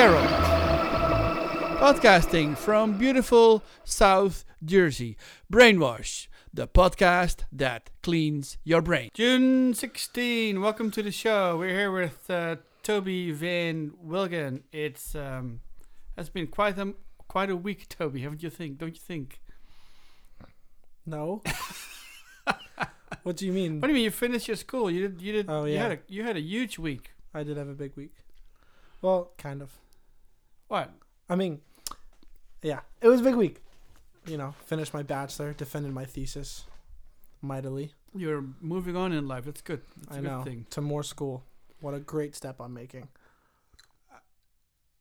Gerald. Podcasting from beautiful South Jersey. Brainwash, the podcast that cleans your brain. June 16, welcome to the show. We're here with uh, Toby Van Wilgen. It's um, has been quite a quite a week, Toby. Haven't you think? Don't you think? No. what do you mean? What do you mean? You finished your school? You did. You did. Oh, You yeah. had a you had a huge week. I did have a big week. Well, kind of. What? I mean, yeah, it was a big week. You know, finished my bachelor, defended my thesis, mightily. You're moving on in life. That's good. That's a I good know thing. to more school. What a great step I'm making.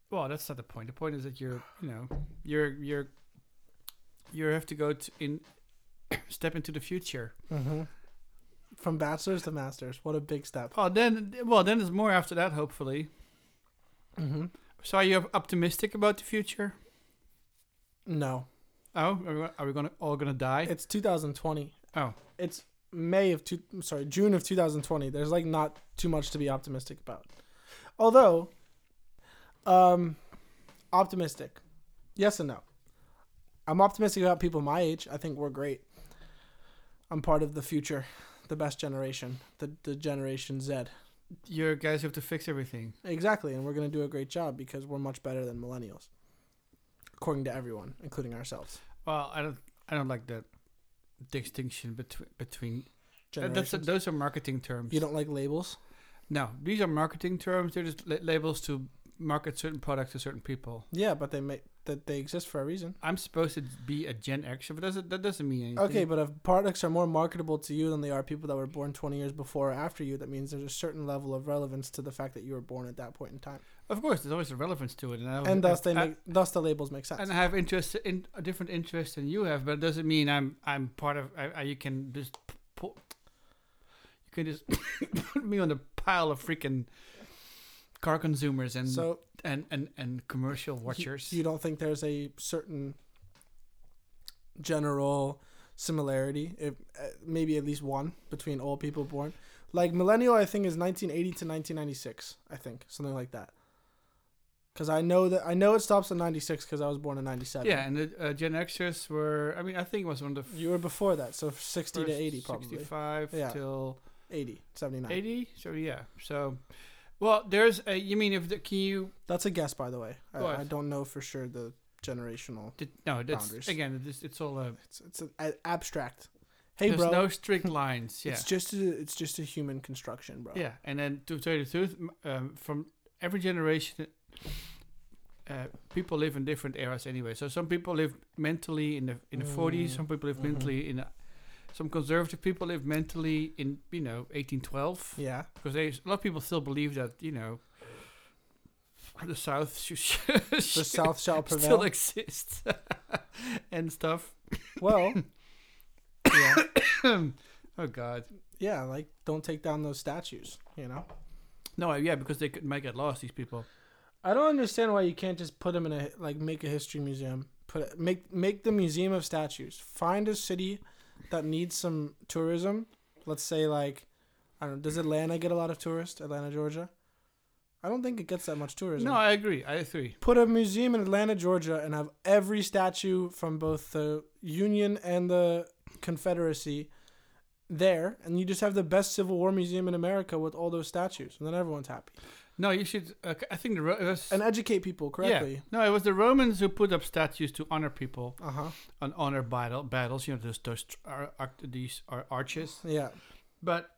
Well, that's not the point. The point is that you're, you know, you're you're you have to go to in step into the future. Mm-hmm. From bachelor's to master's, what a big step. Oh, then well, then there's more after that, hopefully. Mm-hmm. So are you optimistic about the future? No, Oh, are we, are we gonna all gonna die? it's 2020. oh, It's May of two. I'm sorry, June of 2020. There's like not too much to be optimistic about. Although, um, optimistic, yes and no. I'm optimistic about people my age. I think we're great. I'm part of the future, the best generation, the the Generation Z. you guys who have to fix everything. Exactly, and we're gonna do a great job because we're much better than millennials, according to everyone, including ourselves. Well, I don't I don't like that distinction between between. uh, That's Generations. those are marketing terms. you don't like labels? No, these are marketing terms. They're just la- labels to market certain products to certain people. Yeah, but they make that they exist for a reason. I'm supposed to be a Gen Xer, but doesn't that doesn't mean anything. Okay, but if products are more marketable to you than they are people that were born 20 years before or after you, that means there's a certain level of relevance to the fact that you were born at that point in time. Of course, there's always a relevance to it, and, I, And thus they I- make thus the labels make sense. and I have interest in a different interest than you have, but it doesn't mean I'm I'm part of. I, I, you can just pu- you can just put me on the pile of freaking car consumers and so and, and and commercial watchers. You, don't think there's a certain general similarity, if uh, maybe at least one between all people born. Like millennial, I think is 1980 to 1996. I think something like that. Because I know that I know it stops at 96 because I was born in 97. yeah, and the uh, Gen Xers were. I mean, I think it was one of the You were before that, so 60 to 80 probably. 65 Yeah. till 80, 79. 80. So yeah, so. Well, there's a. You mean if the, can you That's a guess, by the way. I, I don't know for sure the generational. Did, no, that's Boundaries. again. It's, it's all a. It's it's an a- abstract. Hey, there's bro. no strict lines. Yeah, It's just a, it's just a human construction, bro. yeah. And then to tell you the truth, um, from every generation, uh, people live in different eras anyway. So some people live mentally in the in the 40s. Mm. Some people live Mhm. mentally in. A, some conservative people live mentally in you know 1812 Yeah. because they a lot of people still believe that you know the South should, The South shall prevail still exists and stuff. well. Yeah. oh God. Yeah. Like, don't take down those statues. You know. No, yeah, because they could might get lost. These people. I don't understand why you can't just put them in a like make a history museum. Put it, make make the museum of statues. Find a city that needs some tourism. Let's say like I don't know. Does Atlanta get a lot of tourists? Atlanta, Georgia. I don't think it gets that much tourism. No, I agree. I agree. put a museum in Atlanta, Georgia, and have every statue from both the Union and the Confederacy there, and you just have the best Civil War museum in America with all those statues, and then everyone's happy. No, you should. Uh, I think the Ro- it was, And educate people correctly. Yeah. No, it was the Romans who put up statues to honor people Uh huh. on honor battle battles. You know, those those ar- ar- these are arches. Yeah. But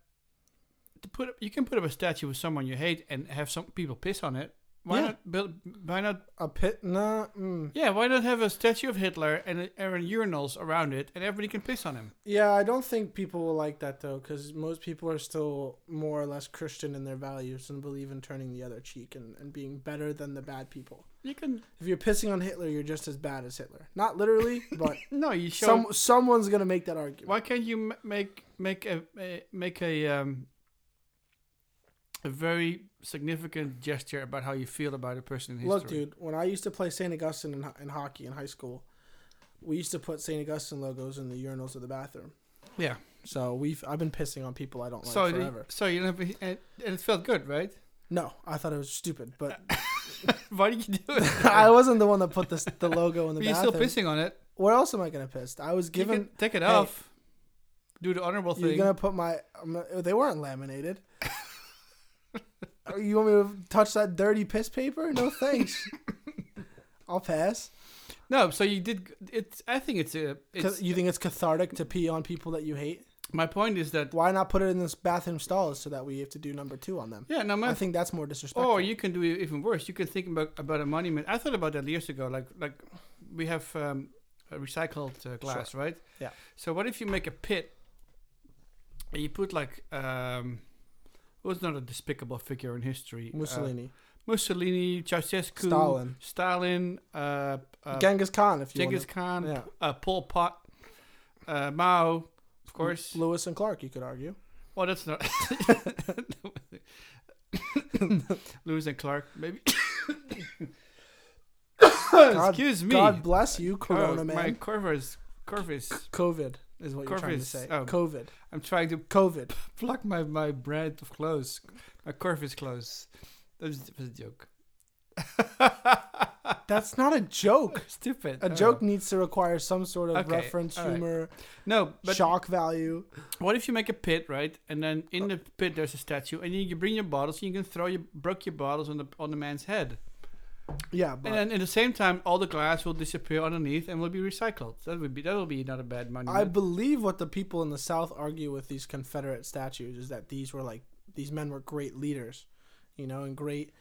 to put up, you can put up a statue of someone you hate and have some people piss on it. Why Yeah. not build? Why not? A pit? Nah. Mm. Yeah, why not have a statue of Hitler and, a- and urinals around it, and everybody can piss on him? Yeah, I don't think people will like that though, because most people are still more or less Christian in their values and believe in turning the other cheek and, and being better than the bad people. You can. If you're pissing on Hitler, you're just as bad as Hitler. Not literally, but No, you show. some someone's gonna make that argument. Why can't you make make a, a make a um a very significant gesture about how you feel about a person in history? Look, dude, when I used to play St. Augustine in, in hockey in high school, we used to put St. Augustine logos in the urinals of the bathroom. Yeah. So we've I've been pissing on people I don't like so the- forever. so you know, and, and it felt good, right? No, I thought it was stupid, but Why did you do it? I wasn't the one that put this, the logo in the But you're still pissing on it. Where else am I gonna piss? I was given. take it Hey. off. Do the honorable thing. You're gonna put my. Um, they weren't laminated. Oh, you want me to touch that dirty piss paper? No thanks. I'll pass. No, so you did. It's. I think it's a. It's, you think it's cathartic to pee on people that you hate? my point is that. Why not put it in this bathroom stalls so that we have to do number two on them? Yeah, no, my. I think that's more disrespectful. Or you can do even worse. You can think about about a monument. I thought about that years ago. Like like, we have um, a recycled uh, glass, right? Yeah. So what if you make a pit? And you put like um, who's not a despicable figure in history? Uh, Mussolini, Mussolini, Ceausescu, Stalin, Stalin, uh, uh, Genghis Khan, if you Genghis. Khan, Yeah. uh, Pol Pot, uh, Mao, of course. Lewis and Clark, you could argue. Oh, that's not. Lewis and Clark, maybe. Excuse me. God bless you, Corona Oh, man. My curvers, curvis. COVID is what you're trying to say. Oh. COVID. I'm trying to COVID. pluck my my brand of clothes. My curve is close. That was, that was a joke. That's not a joke. Stupid. A Oh. joke needs to require some sort of Okay, reference, right. humor, No, but shock value. what if you make a pit, right? And then in the pit there's a statue, and you, you bring your bottles, and you can throw your broke your bottles on the on the man's head, Yeah, but and at the same time all the glass will disappear underneath and will be recycled. That would be that will be not a bad money. I believe what the people in the South argue with these Confederate statues is that these were like these men were great leaders, you know, and great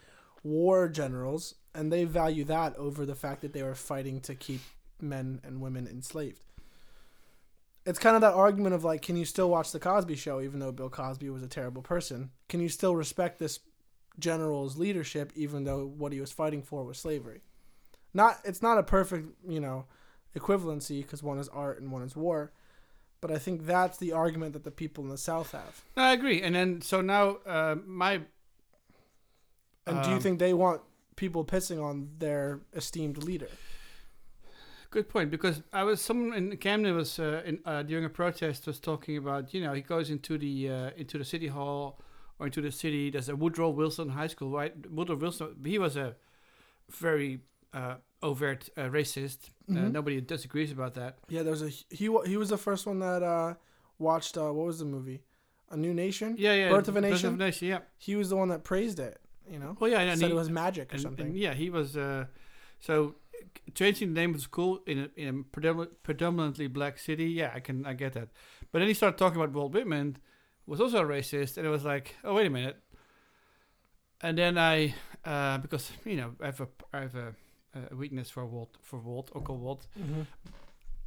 war generals, and they value that over the fact that they were fighting to keep men and women enslaved. It's kind of that argument of like, can you still watch the Cosby Show even though Bill Cosby was a terrible person? Can you still respect this general's leadership even though what he was fighting for was slavery? Not, it's not a perfect, you know, equivalency because one is art and one is war. But I think that's the argument that the people in the South have. No, I agree. And then so now uh, my And do you Um, think they want people pissing on their esteemed leader? Good point, because I was someone in Camden was uh, in, uh, during a protest was talking about you know he goes into the uh, into the city hall or into the city. There's a Woodrow Wilson High School, right? Woodrow Wilson, he was a very uh, overt uh, racist. Uh, Mhm. nobody disagrees about that. Yeah, there's a he. He was the first one that uh, watched uh, what was the movie, A New Nation. Yeah, yeah. Birth of a Nation. Birth of a Nation. Yeah. He was the one that praised it. You know, Well, yeah, and said he, it was magic or and- something. and yeah, he was. Uh, so changing the name of the school in a, in a predominantly black city, yeah, I can I get that. But then he started talking about Walt Whitman, was also a racist, and it was like, oh wait a minute. And then I, uh, because you know, I have a I have a, a weakness for Walt for Walt Uncle Walt Mhm.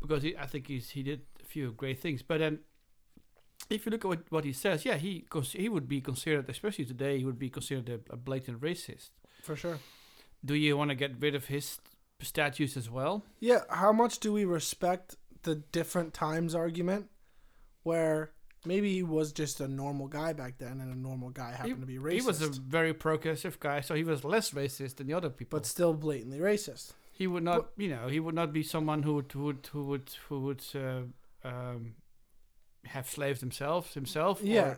because he, I think he's he did a few great things. But then, if you look at what, what he says, yeah, he he would be considered, especially today, he would be considered a, a blatant racist. For sure. Do you want to get rid of his statues as well? Yeah. How much do we respect the different times argument, where maybe he was just a normal guy back then, and a normal guy happened to be racist, He was a very progressive guy, so he was less racist than the other people. but still blatantly racist. he would not, you know, he would not be someone who would who would who would who would uh, um, have slaves himself himself, Yeah.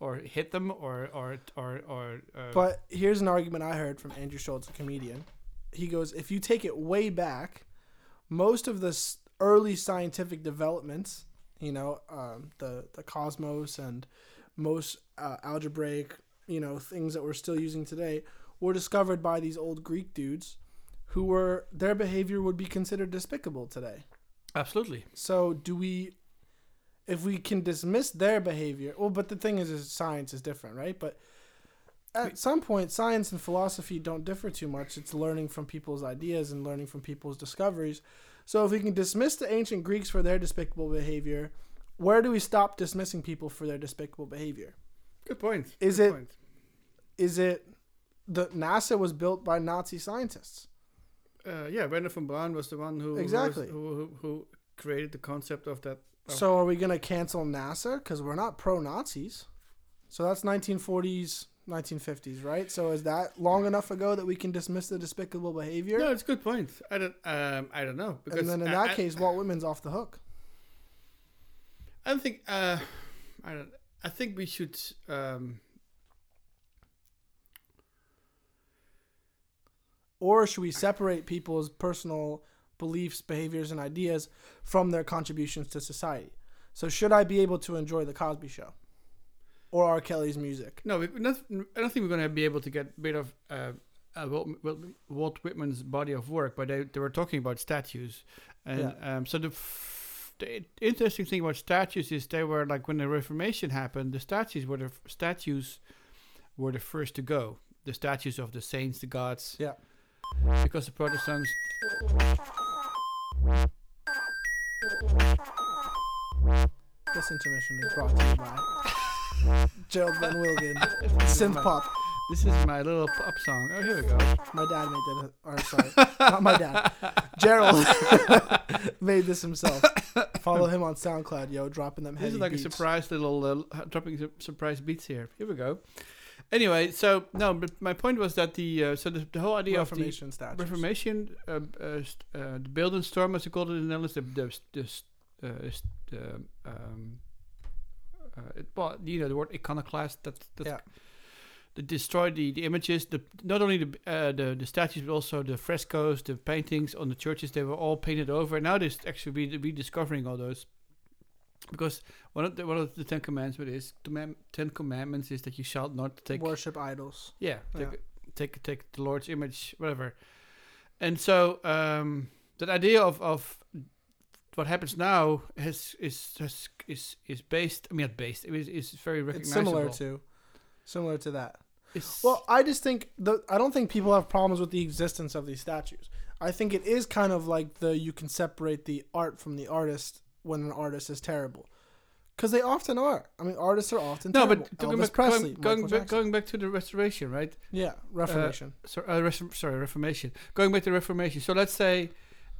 or, or hit them, or or or or. Uh, But here's an argument I heard from Andrew Schulz, a comedian. He goes, if you take it way back, most of the early scientific developments, you know, um, the the cosmos and most uh, algebraic, you know, things that we're still using today, were discovered by these old Greek dudes, who were their behavior would be considered despicable today. absolutely, So do we if we can dismiss their behavior well but the thing is is science is different right? But at some point science and philosophy don't differ too much. It's learning from people's ideas and learning from people's discoveries so if we can dismiss the ancient greeks for their despicable behavior where do we stop dismissing people for their despicable behavior good point. Is good it- point. is it the nasa was built by nazi scientists Uh, yeah, Wernher von Braun was the one who Exactly. who, who, who created the concept of that. of- So are we going to cancel NASA because we're not pro Nazis? So that's 1940s, 1950s, right? So is that long enough ago that we can dismiss the despicable behavior? no, it's a good point. I don't. Um, I don't know because and then in that I- case, Walt Whitman's off the hook. I don't think. Uh, I don't. I think we should. Um, or should we separate people's personal beliefs, behaviors, and ideas from their contributions to society? So, should I be able to enjoy the Cosby Show or R. Kelly's music? No, we, not, I don't think we're going to be able to get rid of uh, uh, Walt, Whitman's body of work, but they, they were talking about statues. And um, so the, f- the interesting thing about statues is they were like when the Reformation happened, the statues were the f- statues were the first to go. The statues of the saints, the gods. Yeah. Because the Protestants. This intermission is brought to you by Gerald Van Wilgen, synth pop. This is my little pop song. Oh, here we go. My dad made that. Or sorry, not my dad. Gerald made this himself. Follow him on SoundCloud, yo, dropping them This is like beats. a surprise little uh, dropping su- surprise beats here. Here we go. Anyway, so no, but my point was that the uh, so the, the whole idea Reformation of statues. the Reformation, uh, uh, st- uh, the Beeldenstorm, as they called it in the Netherlands, the the the, st- uh, uh, um, it, well, you know the word iconoclast. That Yeah. that destroyed the, the images. The not only the uh, the the statues, but also the frescoes, the paintings on the churches. They were all painted over. And Now they're actually rediscovering all those because one of the one of the Ten Commandments is Ten Commandments is that you shall not take Worship idols. yeah take Yeah. take take the Lord's image whatever, and so um, that idea of of what happens now has is has, is is based. I mean, not based. It is is very It's similar to, similar to that. It's, Well, I just think the I don't think people have problems with the existence of these statues. I think it is kind of like the you can separate the art from the artist when an artist is terrible, because they often are. I mean, artists are often no, terrible. but going Elvis back, Presley, going, going, back, going back to the Restoration, right? yeah, Reformation. So, uh, res- sorry, Reformation. Going back to Reformation. So let's say,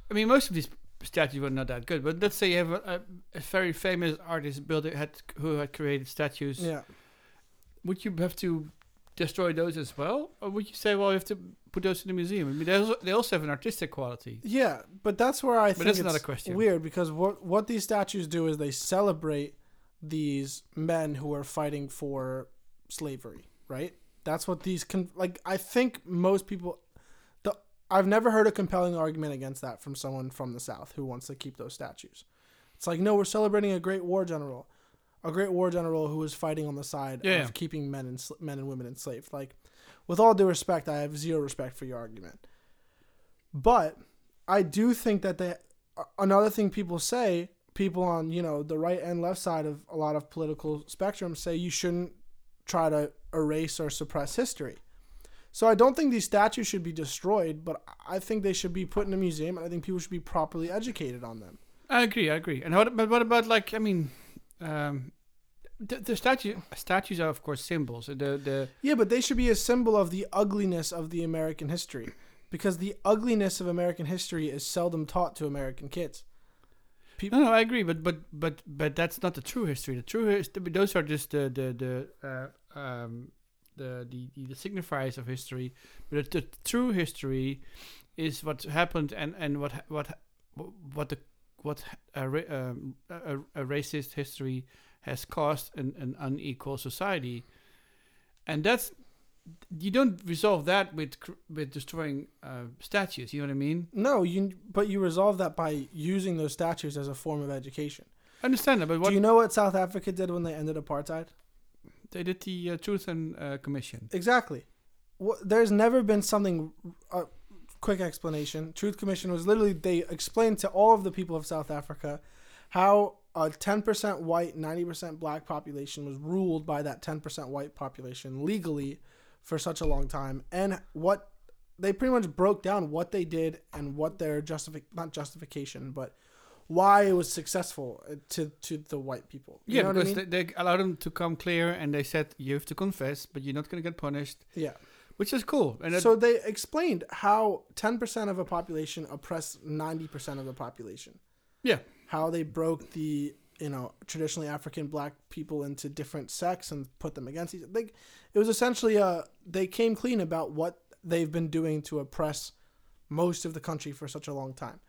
I mean, most of these statues were not that good, but let's say you have a, a, a very famous artist builder had who had created statues. yeah, Would you have to destroy those as well, or would you say, well, you have to put those in the museum? I mean, they also, they also have an artistic quality. yeah, but that's where I think that's it's another question. weird because what what these statues do is they celebrate these men who are fighting for slavery, right? That's what these con- like. I think most people. I've never heard a compelling argument against that from someone from the South who wants to keep those statues. It's like no, we're celebrating a great war general, a great war general who was fighting on the side Yeah. of keeping men and men and women enslaved. Like, with all due respect, I have zero respect for your argument. But I do think that they another thing people say, people on, you know, the right and left side of a lot of political spectrum say you shouldn't try to erase or suppress history. So I don't think these statues should be destroyed, but I think they should be put in a museum and I think people should be properly educated on them. I agree. I agree. And what, but what about like? I mean, um, the, the statue statues are of course symbols. The the Yeah, but they should be a symbol of the ugliness of the American history because the ugliness of American history is seldom taught to American kids. No, no, I agree, but but but but that's not the true history. The true history, those are just the the the uh, um the, the the the signifiers of history. But the, the true history is what happened and and what what what the what a, ra- um, a, a racist history has caused an, an unequal society, and that's you don't resolve that with with destroying uh, statues. You know what I mean? No, you but you resolve that by using those statues as a form of education. I understand that, but what Do you know what South Africa did when they ended apartheid? They did the uh, Truth and uh, Commission. Exactly. Wha there's never been something. A quick explanation. Truth Commission was literally they explained to all of the people of South Africa how a 10% white, 90% black population was ruled by that 10% white population legally for such a long time, and what they pretty much broke down what they did and what their justific not justification, but why it was successful uh, to to the white people. You Yeah, know what I because mean? they, they allowed them to come clear, and they said you have to confess, but you're not going to get punished, yeah. which is cool. And so they explained how 10% of a population oppressed 90% of the population. Yeah. How they broke the, you know, traditionally African black people into different sects and put them against each other. Like, it was essentially a, they came clean about what they've been doing to oppress most of the country for such a long time.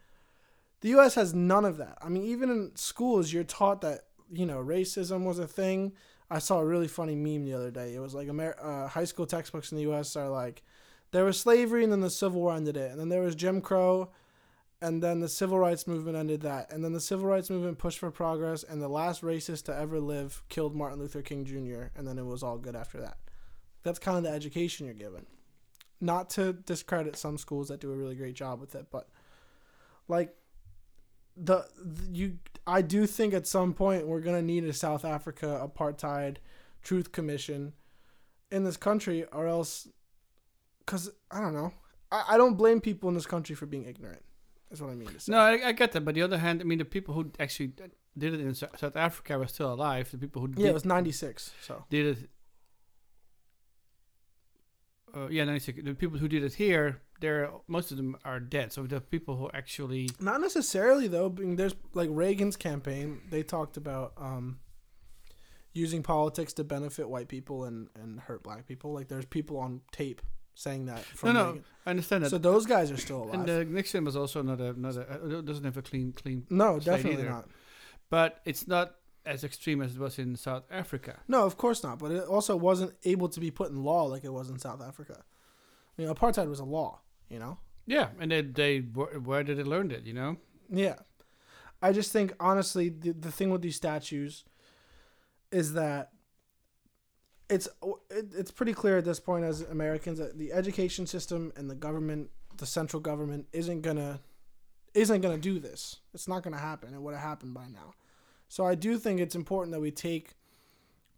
The US has none of that. I mean, even in schools, you're taught that, you know, racism was a thing. I saw a really funny meme the other day. It was like Amer- uh, high school textbooks in the US are like, There was slavery, and then the Civil War ended it, and then there was Jim Crow, and then the Civil Rights Movement ended that, and then the Civil Rights Movement pushed for progress, and the last racist to ever live killed Martin Luther King Jr., and then it was all good after that. That's kind of the education you're given. Not to discredit some schools that do a really great job with it, but like the, you I do think at some point we're gonna need a South Africa apartheid truth commission in this country, or else, because I don't know, I, I don't blame people in this country for being ignorant. Is what I mean to say. No, I, I get that. But the other hand, I mean, the people who actually did it in South Africa were still alive. The people who yeah, did, it was ninety six. So did it. Uh, yeah, 96. The people who did it here, they're most of them are dead. So the people who actually not necessarily though. I mean, there's like Reagan's campaign. They talked about um, using politics to benefit white people and and hurt black people. Like there's people on tape saying that. From no, no, Reagan. I understand that. So those guys are still alive. and uh, Nixon was also not a not a doesn't have a clean clean, no, definitely either. not. but it's not as extreme as it was in South Africa. No, of course not. But it also wasn't able to be put in law like it was in South Africa. I mean, apartheid was a law. You know. Yeah, and they they where, did they learn it? You know. Yeah. I just think honestly the the thing with these statues is that it's it, it's pretty clear at this point as Americans that the education system and the government, the central government isn't to isn't to do this. It's not to happen. It would have happened by now. So I do think it's important that we take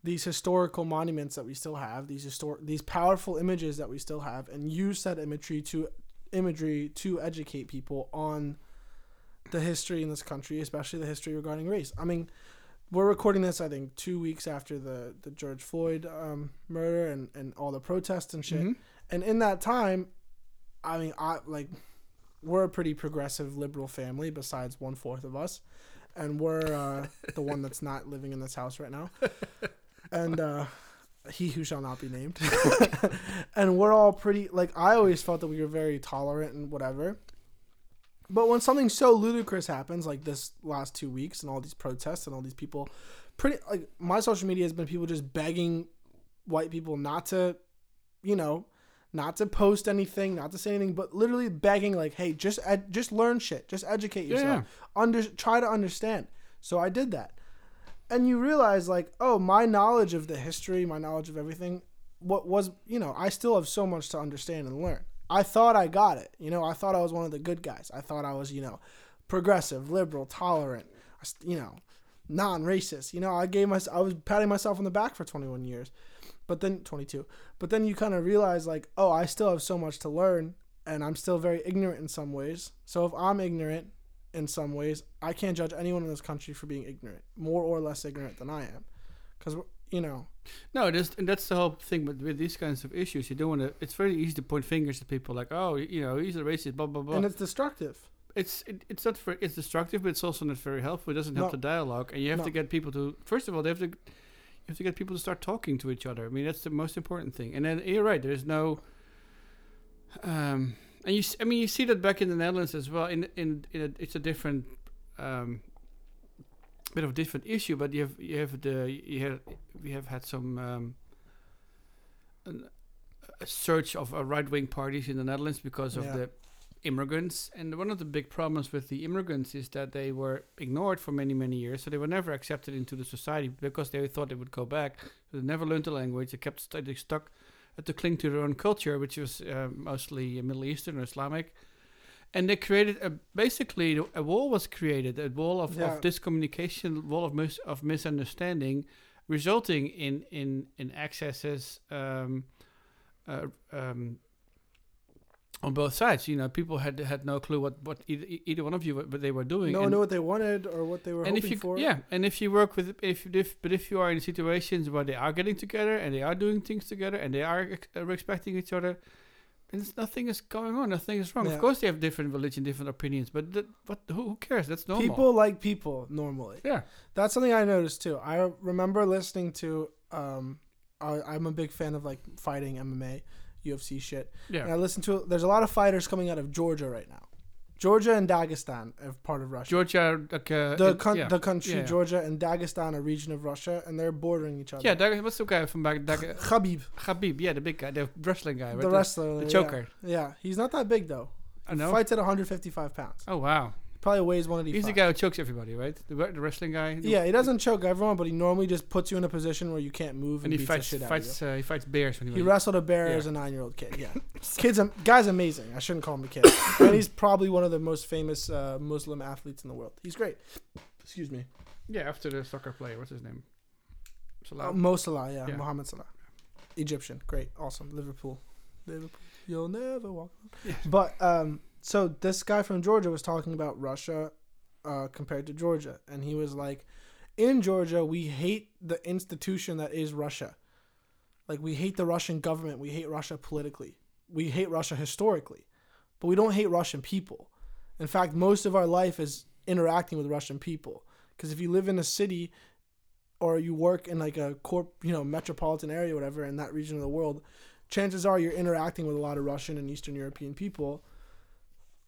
these historical monuments that we still have, these histor- these powerful images that we still have and use that imagery to imagery to educate people on the history in this country, especially the history regarding race. I mean, we're recording this, I think, two weeks after the, the George Floyd um, murder and, and all the protests and shit. Mhm. And in that time, I mean, I like, we're a pretty progressive liberal family, besides one fourth of us, and we're uh, the one that's not living in this house right now, and uh, he who shall not be named. and we're all pretty like I always felt that we were very tolerant and whatever. But when something so ludicrous happens, like this last two weeks, and all these protests and all these people, pretty like my social media has been people just begging white people not to, you know, not to post anything, not to say anything, but literally begging like, hey, just ed- just learn shit, just educate Yeah, yourself, under try to understand. So I did that, and you realize like, oh, my knowledge of the history, my knowledge of everything, what was you know, I still have so much to understand and learn. I thought I got it. You know, I thought I was one of the good guys. I thought I was, you know, progressive, liberal, tolerant, you know, non-racist. You know, I gave myself, I was patting myself on the back for 21 years. But then 22. But then you kind of realize like, oh, I still have so much to learn and I'm still very ignorant in some ways. So if I'm ignorant in some ways, I can't judge anyone in this country for being ignorant, more or less ignorant than I am. Cuz you know, No, that's and that's the whole thing. But with these kinds of issues, you don't want to. It's very easy to point fingers at people like, oh, you know, he's a racist, blah blah blah. and it's destructive. it's it, it's not very it's destructive, but it's also not very helpful. It doesn't help No. the dialogue, and you have No. to get people to first of all they have to you have to get people to start talking to each other. I mean that's the most important thing. And then you're right. There's no um and you I mean you see that back in the Netherlands as well. In in, in a, it's a different um bit of a different issue, but you have you have the you have we have had some um an, a surge of uh, right wing parties in the Netherlands because of Yeah. the immigrants. And one of the big problems with the immigrants is that they were ignored for many, many years. So they were never accepted into the society because they thought they would go back. They never learned the language. They kept st- they stuck had to cling to their own culture, which was uh, mostly Middle Eastern or Islamic. And they created a basically a wall was created, a wall of, Yeah. of discommunication, wall of mis- of misunderstanding, resulting in in in excesses um, uh, um, on both sides. You know, people had had no clue what what either, either one of you what they were doing. No one knew what they wanted or what they were and hoping if you for. yeah, and if you work with if if but if you are in situations where they are getting together and they are doing things together and they are ex- uh, respecting each other, then it's- nothing is going on. Nothing is wrong. Yeah. Of course, they have different religion, different opinions, but that, what who, who cares? That's normal. People like people normally. yeah, That's something I noticed too. I remember listening to. Um, I, I'm a big fan of like fighting MMA, UFC shit. And yeah, I listen to. It. There's a lot of fighters coming out of Georgia right now. Georgia and Dagestan are part of Russia. Georgia, like uh, the con- yeah. the country yeah, yeah. Georgia and Dagestan, a region of Russia, and they're bordering each other. Yeah, Dag- what's the guy from back? Dag- Khabib, Khabib, yeah, the big guy, the wrestling guy, right? the wrestler, the yeah. choker. Yeah. he's not that big though. I He know. fights at 155 pounds. Oh wow, Probably weighs 185. he's the guy who chokes everybody, right? The, the wrestling guy. Yeah, he doesn't choke everyone, but he normally just puts you in a position where you can't move and, and he fights fights uh, he fights bears when he. He wrestled a bear Yeah. as a nine-year-old kid. Yeah, kid's am- guy's amazing. I shouldn't call him a kid. and he's probably one of the most famous uh, Muslim athletes in the world. He's great. Excuse me. yeah after the soccer player. What's his name? Salah. Uh, Mo Salah, yeah, Yeah. Mohamed Salah, Egyptian, great, awesome, Liverpool, Liverpool. You'll never walk. Yeah. But um, so this guy from Georgia was talking about Russia, uh, compared to Georgia, and he was like, in Georgia we hate the institution that is Russia, like we hate the Russian government, we hate Russia politically, we hate Russia historically, but we don't hate Russian people. In fact, most of our life is interacting with Russian people. Because if you live in a city or you work in like a corp, you know, metropolitan area, whatever, in that region of the world, chances are you're interacting with a lot of Russian and Eastern European people.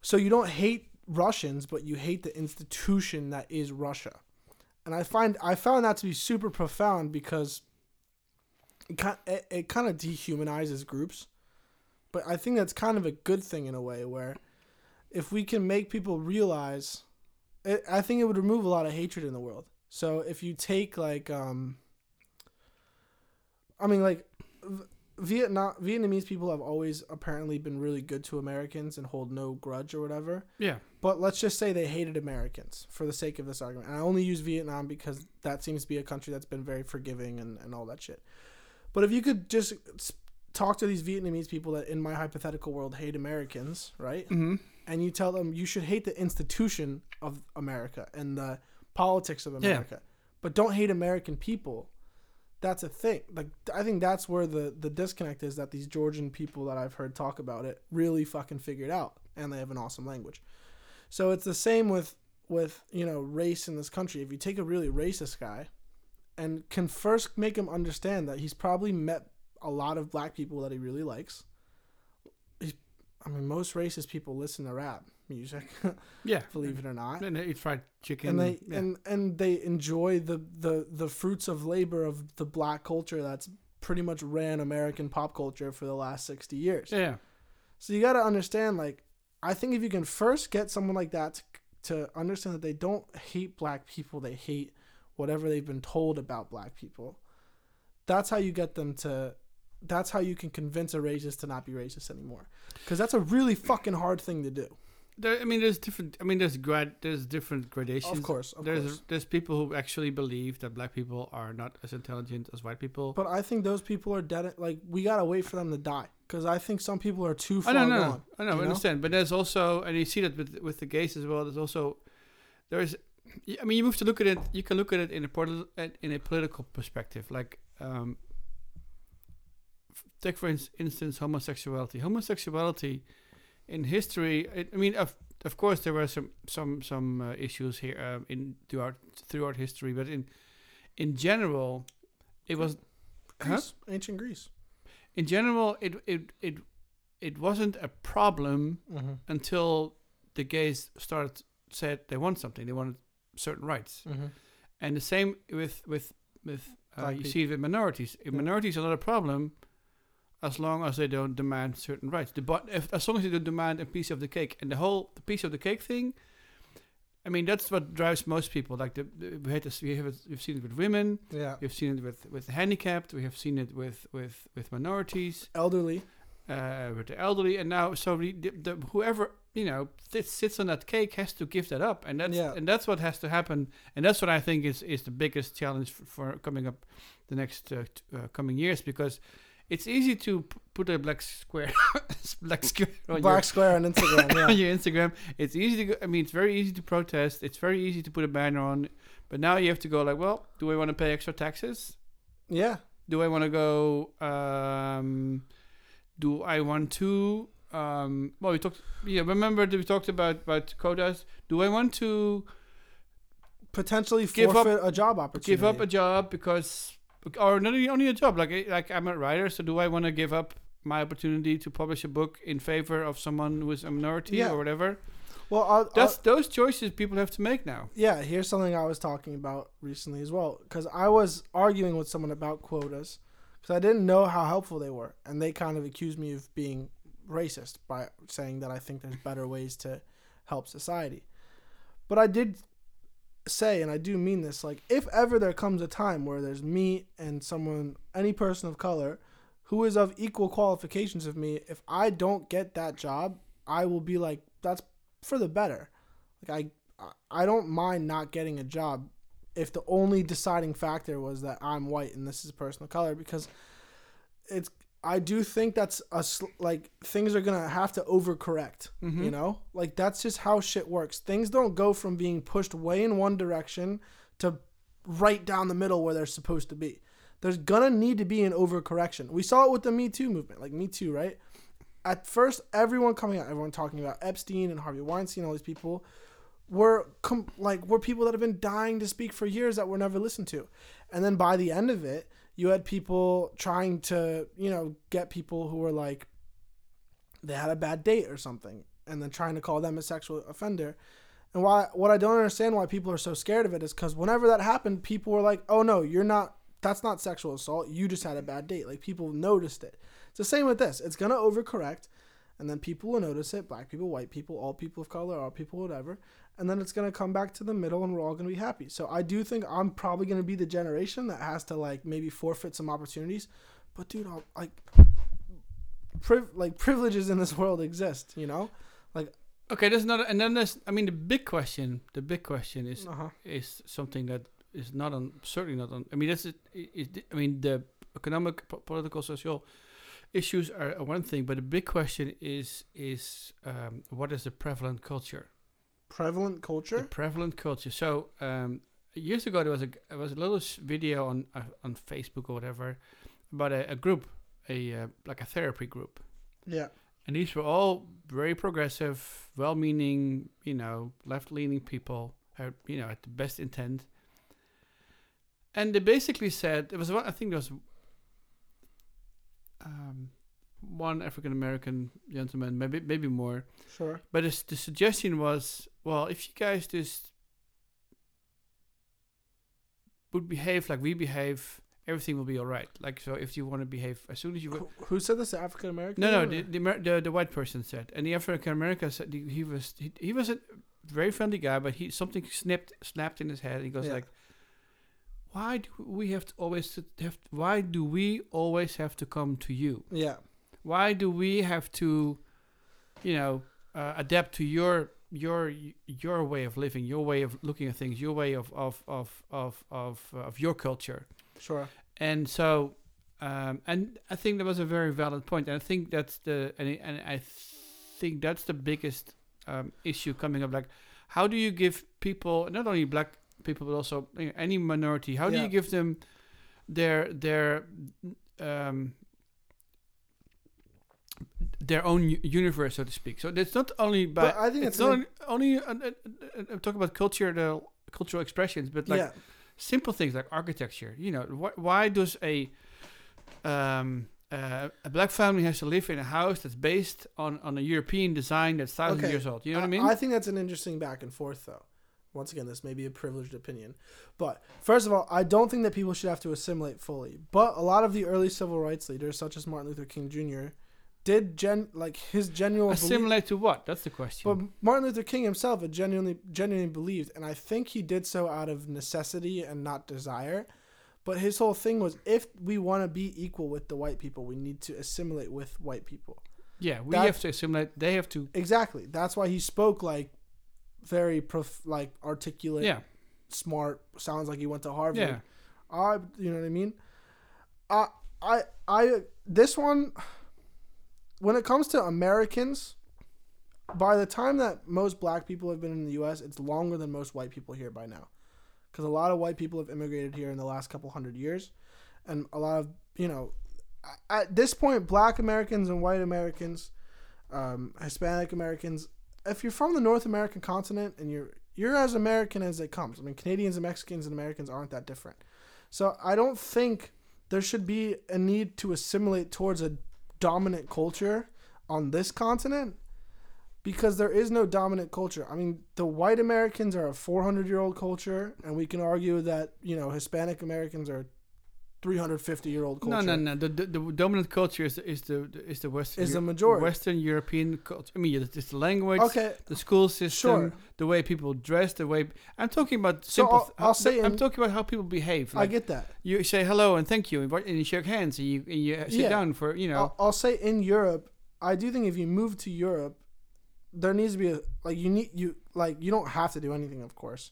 So you don't hate Russians, but you hate the institution that is Russia. And I find I found that to be super profound because it kind it, it kind of dehumanizes groups. But I think that's kind of a good thing in a way where if we can make people realize it, I think it would remove a lot of hatred in the world. So if you take like um I mean like Vietnam Vietnamese people have always apparently been really good to Americans and hold no grudge or whatever. yeah, But let's just say they hated Americans for the sake of this argument. And I only use Vietnam because that seems to be a country that's been very forgiving and, and all that shit. But if you could just talk to these Vietnamese people that in my hypothetical world hate Americans, right? mm-hmm. And you tell them you should hate the institution of America and the politics of America, but don't hate American people. That's a thing. Like I think that's where the the disconnect is that these Georgian people that I've heard talk about it really fucking figured out, and they have an awesome language. So it's the same with with you know race in this country. If you take a really racist guy, and can first make him understand that he's probably met a lot of black people that he really likes. I mean, most racist people listen to rap music, yeah. believe it or not And they eat fried chicken. and they yeah. and and they enjoy the the the fruits of labor of the black culture that's pretty much ran American pop culture for the last 60 years. yeah, So you got to understand like I think if you can first get someone like that to, to understand that they don't hate black people, they hate whatever they've been told about black people. That's how you get them to that's how you can convince a racist to not be racist anymore. Cuz that's a really fucking hard thing to do. There, I mean, there's different. I mean, there's grad. There's different gradations. Of course, of there's course. there's people who actually believe that black people are not as intelligent as white people. But I think those people are dead. Like we gotta wait for them to die, because I think some people are too I far know, no, gone. I know, I know? understand. But there's also, and you see that with with the gays as well. There's also, there's, I mean, you have to look at it. You can look at it in a poli- in a political perspective. Like, um, take for instance homosexuality. Homosexuality in history. It, I mean, of of course there were some some some uh, issues here um, in throughout throughout history, but in in general, it was Huh? Greece, ancient Greece. in general it it it it wasn't a problem Mm-hmm. until the gays started said they want something they wanted certain rights Mm-hmm. and the same with with with uh, you see it with minorities Yeah. minorities are not a problem as long as they don't demand certain rights. The, but if, as long as they don't demand a piece of the cake. And the whole the piece of the cake thing I mean that's what drives most people. Like the, the we had this, we have we've seen it with women, Yeah. we've seen it with with handicapped, we have seen it with with with minorities, Elderly. uh, with the elderly, and now so the, the, whoever you know sits, sits on that cake has to give that up, and that's Yeah. and that's what has to happen, and that's what I think is is the biggest challenge for, for coming up the next uh, t- uh, coming years. Because it's easy to p- put a black square black square on Black square on Instagram. your, on your Instagram. It's easy to go, I mean it's very easy to protest. It's very easy to put a banner on, but now you have to go like, well, do I want to pay extra taxes? yeah. do I want to go? Um, do I want to? Um, well, we talked. Yeah, remember that we talked about about quotas. Do I want to Potentially Give up- a job opportunity. give up a job because, or not only a job? Like like I'm a writer, so do I want to give up my opportunity to publish a book in favor of someone who is a minority Yeah. or whatever. Well, I'll, That's those choices people have to make now. yeah, here's something I was talking about recently as well. Because I was arguing with someone about quotas because I didn't know how helpful they were. And they kind of accused me of being racist by saying that I think there's better ways to help society. But I did say, and I do mean this, like, if ever there comes a time where there's me and someone, any person of color, who is of equal qualifications of me, if I don't get that job, I will be like, that's for the better. Like I I don't mind not getting a job if the only deciding factor was that I'm white and this is a person of color because it's I do think that's a sl- like things are gonna have to overcorrect. Mhm. You know, like that's just how shit works. Things don't go from being pushed way in one direction to right down the middle where they're supposed to be. There's gonna need to be an overcorrection. We saw it with the Me Too movement, like Me Too, right? At first, everyone coming out, everyone talking about Epstein and Harvey Weinstein, all these people were com- like were people that have been dying to speak for years that were never listened to, and then by the end of it, you had people trying to you know get people who were like they had a bad date or something, and then trying to call them a sexual offender. And why what I don't understand why people are so scared of it is because whenever that happened, people were like, "Oh no, you're not. That's not sexual assault. You just had a bad date." Like people noticed it. It's the same with this. It's gonna overcorrect, and then people will notice it. Black people, white people, all people of color, all people, whatever. And then it's gonna come back to the middle, and we're all gonna be happy. So I do think I'm probably gonna be the generation that has to like maybe forfeit some opportunities. But dude, I'll, like, priv- like privileges in this world exist. You know. Like okay, there's another, and then there's. I mean, the big question. The big question is Uh huh. is something that is not on certainly not on. I mean, that's it. Is, I mean, the economic, po- political, social issues are one thing, but the big question is is um, what is the prevalent culture? Prevalent culture. The prevalent culture. So um, years ago, there was a there was a little video on uh, on Facebook or whatever about a, a group, a uh, like a therapy group, Yeah. and these were all very progressive, well-meaning, you know, left-leaning people, uh, you know, at the best intent. And they basically said there was one. I think there was um, one African American gentleman, maybe maybe more. Sure. But it's, the suggestion was, well, if you guys just would behave like we behave, everything will be all right. Like, so if you want to behave as soon as you. Who, who said this? African American? No, no, the the, the the white person said, and the African American said he, he was he, he was a very friendly guy, but he something snipped snapped in his head. He goes Yeah. like, "Why do we have to always to have? Why do we always have to come to you? Yeah. Why do we have to, you know, uh, adapt to your your your way of living, your way of looking at things, your way of of of of of, of your culture?" Sure. And so, um, and I think that was a very valid point. And I think that's the, and, and I think that's the biggest um, issue coming up. Like, how do you give people, not only black people, but also any minority, how do you give them their, their, um, their own universe, so to speak. So it's not only by, But I think it's it's not only, only uh, uh, uh, talk about culture, the cultural expressions, but like yeah. simple things like architecture. You know, wh- why does a um, uh, a black family has to live in a house that's based on, on a European design that's thousand Okay. years old? You know what I mean? I think that's an interesting back and forth, though. Once again, this may be a privileged opinion. But first of all, I don't think that people should have to assimilate fully. But a lot of the early civil rights leaders, such as Martin Luther King Jr., did gen like his genuine belief- Assimilate to what? That's the question. But Martin Luther King himself had genuinely genuinely believed, and I think he did so out of necessity and not desire. But his whole thing was if we want to be equal with the white people, we need to assimilate with white people. yeah, we that- have to assimilate. They have to. Exactly. That's why he spoke like very prof- like articulate, Yeah, smart. Sounds like he went to Harvard. yeah. I, you know what I mean? I, I, I, this one, when it comes to Americans, by the time that most black people have been in the U.S., it's longer than most white people here by now, because a lot of white people have immigrated here in the last couple hundred years, and a lot of you know, at this point, black Americans and white Americans, um, Hispanic Americans, if you're from the North American continent and you're you're as American as it comes. I mean, Canadians and Mexicans and Americans aren't that different. So I don't think there should be a need to assimilate towards a dominant culture on this continent because there is no dominant culture. I mean, the white Americans are a 400 year old culture, and we can argue that you know Hispanic Americans are 350 year old culture. No, no, no. The, the, the dominant culture is the, is the is the Western Is the majority. Western European culture. I mean, it's the language, Okay, the school system, Sure. the way people dress, the way I'm talking about So simple. I'll- I'll how- say I'm in- talking about how people behave. I get that. you say hello and thank you, and and you shake hands, and you and you sit Yeah. down for you know. I'll, I'll say in Europe, I do think if you move to Europe, there needs to be a like you need you like you don't have to do anything, of course,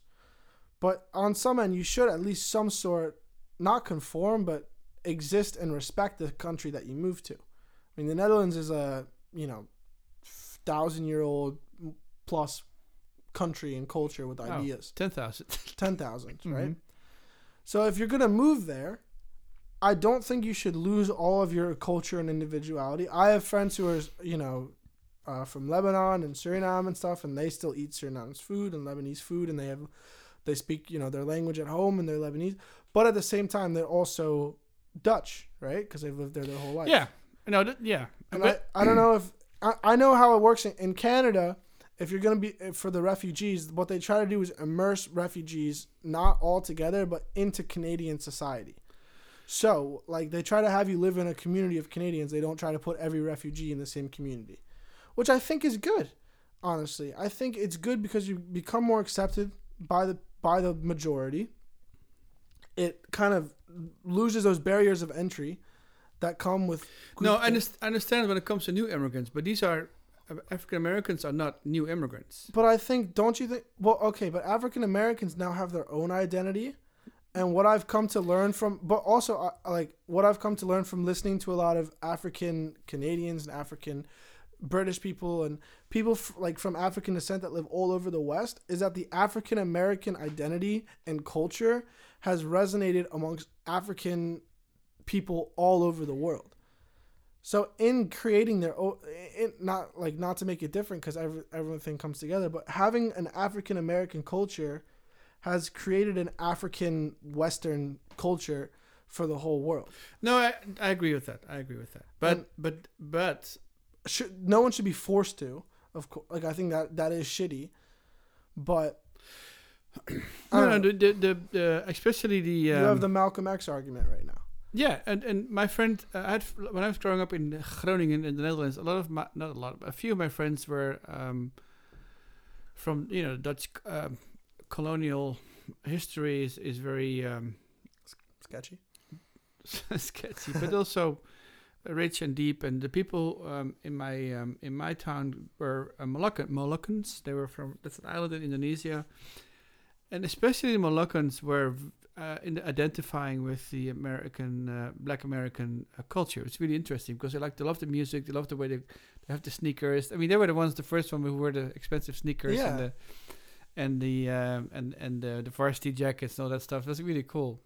but on some end you should at least some sort not conform but exist and respect the country that you move to. I mean, the Netherlands is a you know thousand year old plus country and culture with Oh. ideas. Ten thousand. ten thousand, right? Mhm. So if you're gonna move there, I don't think you should lose all of your culture and individuality. I have friends who are, you know, uh, from Lebanon and Suriname and stuff, and they still eat Suriname's food and Lebanese food, and they have, they speak, you know, their language at home and they're Lebanese, but at the same time they're also Dutch, right? Because they've lived there their whole life. Yeah. No. Th- yeah. And But- I, I don't know if I, I know how it works in, in Canada. If you're gonna be eh, for the refugees, what they try to do is immerse refugees not all together, but into Canadian society. So, like, they try to have you live in a community of Canadians. They don't try to put every refugee in the same community, which I think is good. Honestly, I think it's good because you become more accepted by the by the majority. It kind of loses those barriers of entry that come with. no, I underst- I understand when it comes to new immigrants, but these are African Americans are not new immigrants. But I think, don't you think? Well, okay, but African Americans now have their own identity, and what I've come to learn from, but also uh, like what I've come to learn from listening to a lot of African Canadians and African British people and people f- like from African descent that live all over the West is that the African American identity and culture has resonated amongst African people all over the world. So in creating their own, not like not to make it different because every, everything comes together, but having an African American culture has created an African Western culture for the whole world. No, I, I agree with that. I agree with that. But And- but but Should, no one should be forced to, of course. Like I think that that is shitty, but I no, don't no, know. the, the, the, especially the you um, have the Malcolm X argument right now. yeah, and and my friend, uh, I had when I was growing up in Groningen in the Netherlands, a lot of my not a lot, but a few of my friends were um, from you know Dutch um, colonial history is is very um, Sketchy. sketchy, but also rich and deep. And the people um, in my um, in my town were uh, Moluccans. They were from that's an island in Indonesia, and especially the Moluccans were uh, in identifying with the American uh, Black American uh, culture. It's really interesting because they like they love the music, they love the way they, they have the sneakers. I mean, they were the ones, the first one who wore the expensive sneakers Yeah. and the and the um, and and the, the varsity jackets and all that stuff. That's really cool.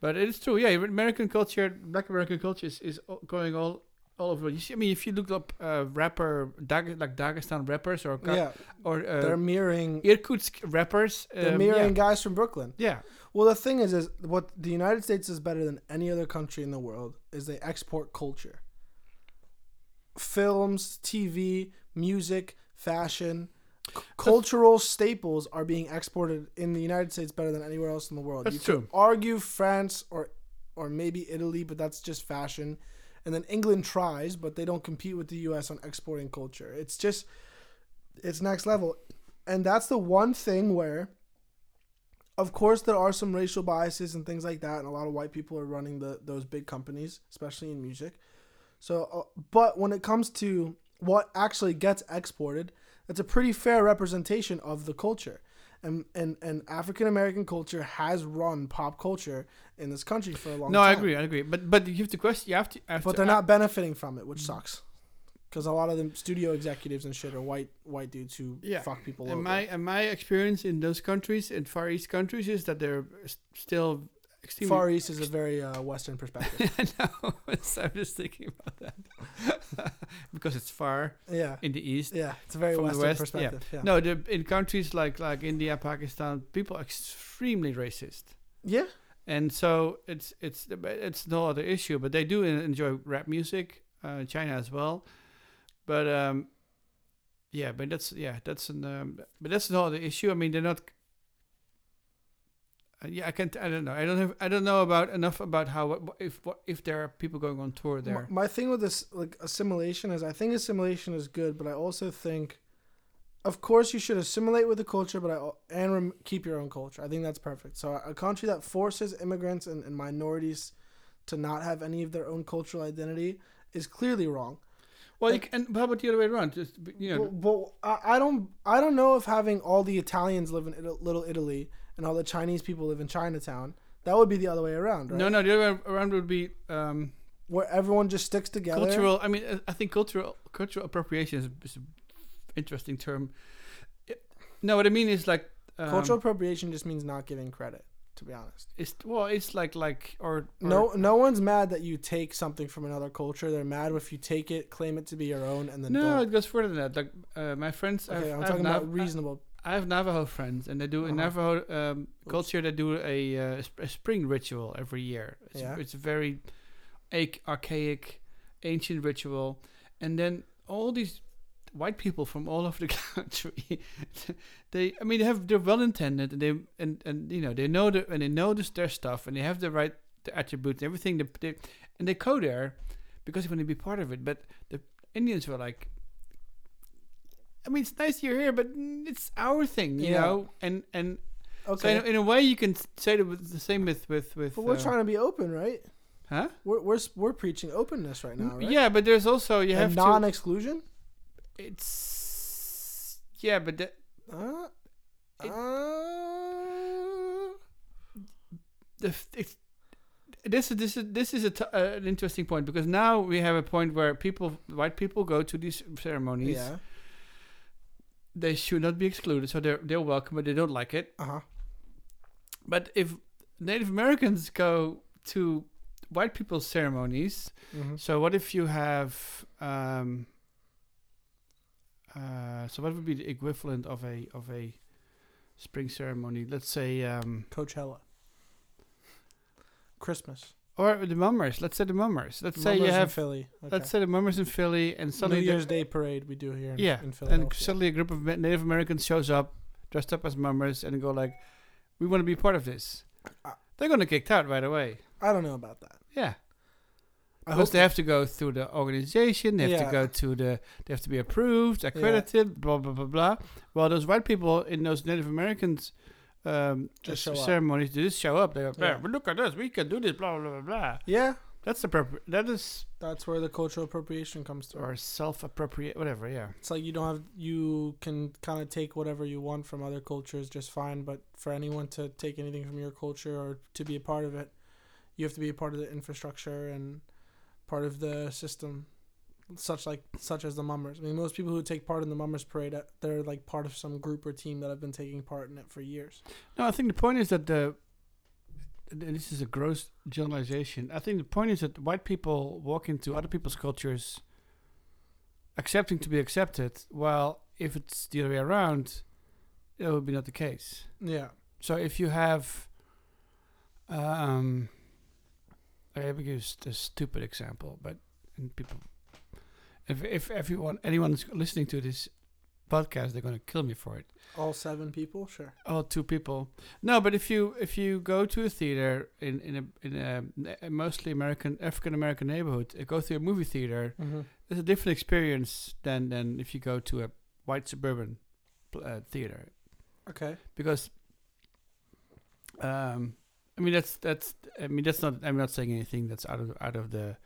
But it is true, yeah. American culture, Black American culture is, is going all all over. You see, I mean, if you look up uh, rapper, Dag- like Dagestan rappers or Ka- yeah, or uh, they're mirroring. Irkutsk rappers, They're um, mirroring yeah. guys from Brooklyn. yeah. Well, the thing is, is what the United States is better than any other country in the world is they export culture, films, TV, music, fashion, cultural staples are being exported in the United States better than anywhere else in the world. That's you true. could argue France or or maybe Italy, but that's just fashion. And then England tries, but they don't compete with the U.S. on exporting culture. It's just it's next level, and that's the one thing where of course there are some racial biases and things like that and a lot of white people are running the those big companies especially in music so uh, but when it comes to what actually gets exported that's a pretty fair representation of the culture and and, and african american culture has run pop culture in this country for a long No, time No, I agree, I agree. But but you have to question. You have to. Have but to they're not benefiting from it which sucks because a lot of the studio executives and shit are white white dudes who Yeah. fuck people And over my and my experience in those countries, in Far East countries, is that they're still extremely. far east is a very uh, western perspective I know. so I'm just thinking about that because it's far yeah in the east. Yeah, it's a very Western West, perspective. Yeah. No, the, in countries like like India, Pakistan, people are extremely racist, Yeah. and so it's it's it's no other issue. But they do enjoy rap music. uh, China as well. But um, yeah, but that's yeah, that's an um, but that's not the issue. I mean, they're not. Uh, yeah, I can't. I don't know. I don't have. I don't know about enough about how if what if there are people going on tour there. My, my thing with this like assimilation is I think assimilation is good, but I also think, of course, you should assimilate with the culture, but I and rem- keep your own culture. I think that's perfect. So a country that forces immigrants and, and minorities to not have any of their own cultural identity is clearly wrong. well, you like- can, and how about the other way around? Just you know, But, but I, I don't I don't know if having all the Italians live in Ita- Little Italy and all the Chinese people live in Chinatown. That would be the other way around, right? no, no, the other way around would be um, Where everyone just sticks together. cultural. I mean, I think cultural cultural appropriation is, is an interesting term. It- no, what I mean is like um, Cultural appropriation just means not giving credit. To be honest. It's well, it's like like or, or No, no one's mad that you take something from another culture. They're mad if you take it, claim it to be your own, and then No, don't. it goes further than that. Like uh, my friends, Okay, I've, I'm I've talking Nav- about reasonable. I have Navajo friends, and they do in Uh-huh. Navajo um, culture. They do a, uh, sp- a spring ritual every year. It's, Yeah. it's a very arch- archaic, ancient ritual, and then all these white people from all over the country, they, I mean, they have they're well intended, and they and and you know they know the and they know this, their stuff, and they have the right the attributes, and everything. They, they, and they go there because they want to be part of it. But the Indians were like, I mean, it's nice you're here, but it's our thing, you Yeah. know. And and Okay, in, in a way, you can say the, the same with with with. but we're uh, trying to be open, right? huh? We're we're we're preaching openness right now, right? Yeah, but there's also you have and to. non-exclusion. It's yeah, but that, Uh, It- uh, the it's, this is this is this is a t- uh, an interesting point because now we have a point where people, white people, go to these ceremonies. yeah. They should not be excluded, so they're they're welcome, but they don't like it. Uh huh. But if Native Americans go to white people's ceremonies, hmm so what if you have um, uh, so what would be the equivalent of a of a spring ceremony? Let's say um, Coachella. Christmas. Or the mummers. Let's say the mummers. Let's say you Mummers in have Philly. Okay. let's say the mummers in Philly, and New suddenly there- Year's Day parade we do here. In, yeah, in Philadelphia. and suddenly a group of Native Americans shows up dressed up as mummers and go like, "We want to be part of this." Uh, They're gonna get kicked out right away. I don't know about that. Yeah. I Because they have to go through the organization, they have Yeah. to go to the, they have to be approved, accredited, blah blah blah blah. While those white people in those Native Americans um, Just show up. ceremonies, they just show up. They go, Yeah. look at us, we can do this, blah blah blah blah. Yeah, That's the proper. That is that's where the cultural appropriation comes through. or self-appropriate, whatever. Yeah. It's like you don't have you can kind of take whatever you want from other cultures just fine, but for anyone to take anything from your culture or to be a part of it, you have to be a part of the infrastructure and part of the system, such like such as the mummers. I mean, most people who take part in the mummers parade, uh, they're like part of some group or team that have been taking part in it for years. No, I think the point is that the. and This is a gross generalization. I think the point is that white people walk into other people's cultures, accepting to be accepted, while if it's the other way around, it would be not the case. Yeah. So if you have, um, I have used a stupid example, but and people, if if everyone anyone's listening to this podcast, they're gonna kill me for it. All seven people, sure. Oh, two people. No, but if you if you go to a theater in in a in a, a mostly American African American neighborhood, uh, go to a movie theater, Mm-hmm. it's a different experience than than if you go to a white suburban uh, theater Okay. because um I mean that's that's I mean that's not I'm not saying anything that's out of out of the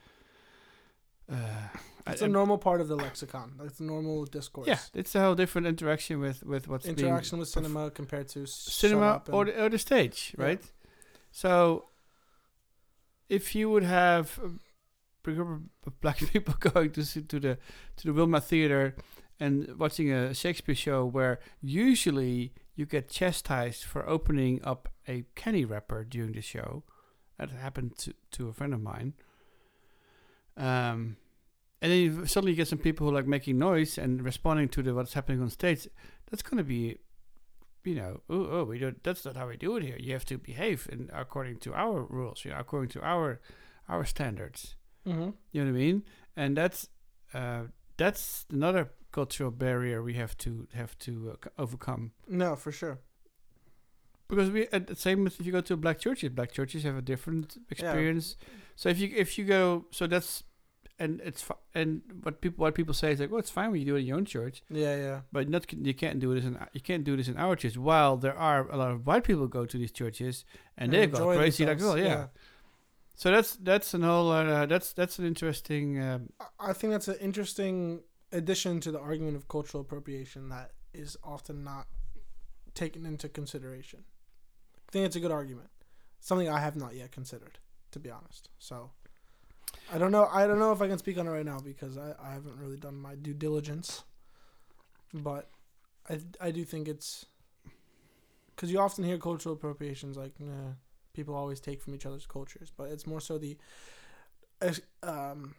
uh It's I- a normal part of the lexicon. That's a normal discourse. yeah it's a whole different interaction with with what's being Interaction with perf- cinema compared to cinema or the, or the stage, Yeah. right? So, if you would have of black people going to see, to the to the Wilma Theater and watching a Shakespeare show, where usually you get chastised for opening up a candy wrapper during the show, that happened to to a friend of mine. Um, and then you suddenly get some people who are like making noise and responding to the what's happening on stage. That's going to be you know, oh, oh, we don't. That's not how we do it here. You have to behave in according to our rules, you know, according to our our standards. Mhm. You know what I mean? and that's uh, that's another cultural barrier we have to have to uh, overcome. No, for sure. Because we at the same as if you go to black churches, black churches have a different experience. So if you if you go, so that's and it's and what people what people say is like, well, it's fine when you do it in your own church, Yeah, yeah. but not you can't do this in you can't do this in our church. While there are a lot of white people go to these churches and, they go crazy like well, themselves, yeah. So that's that's an whole uh, that's that's an interesting. Um, I think that's an interesting addition to the argument of cultural appropriation that is often not taken into consideration. I think it's a good argument. Something I have not yet considered, to be honest. So I don't know. I don't know if I can speak on it right now because I, I haven't really done my due diligence. But I I do think it's because you often hear cultural appropriations like nah, people always take from each other's cultures, but it's more so the um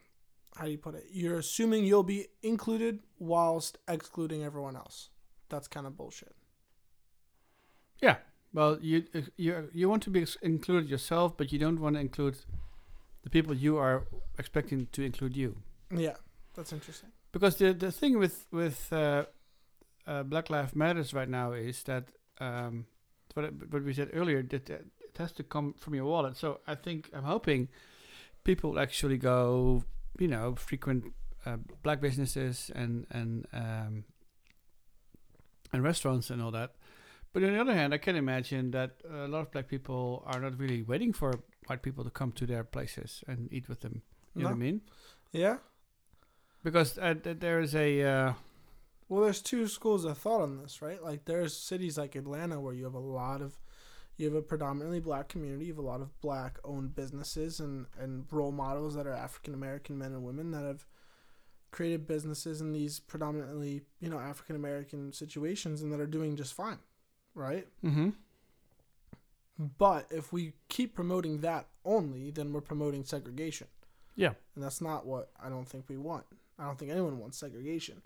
how do you put it? You're assuming you'll be included whilst excluding everyone else. That's kind of bullshit. yeah. Well, you you you want to be included yourself, but you don't want to include the people you are expecting to include you. Yeah, that's interesting. Because the the thing with with uh, uh, Black Lives Matters right now is that um, what I- what we said earlier that uh, it has to come from your wallet. So I think I'm hoping people actually go, you know, frequent uh, black businesses and and um, and restaurants and all that. But on the other hand, I can imagine that a lot of black people are not really waiting for white people to come to their places and eat with them. You know what I mean? Yeah. Because uh, th- there is a uh, Well, there's two schools of thought on this, right? Like there's cities like Atlanta where you have a lot of you have a predominantly black community, you have a lot of black owned businesses and and role models that are African American men and women that have created businesses in these predominantly, you know, African American situations and that are doing just fine, right? mm-hmm. But if we keep promoting that only, then we're promoting segregation. Yeah. And that's not what I don't think we want. I don't think anyone wants segregation.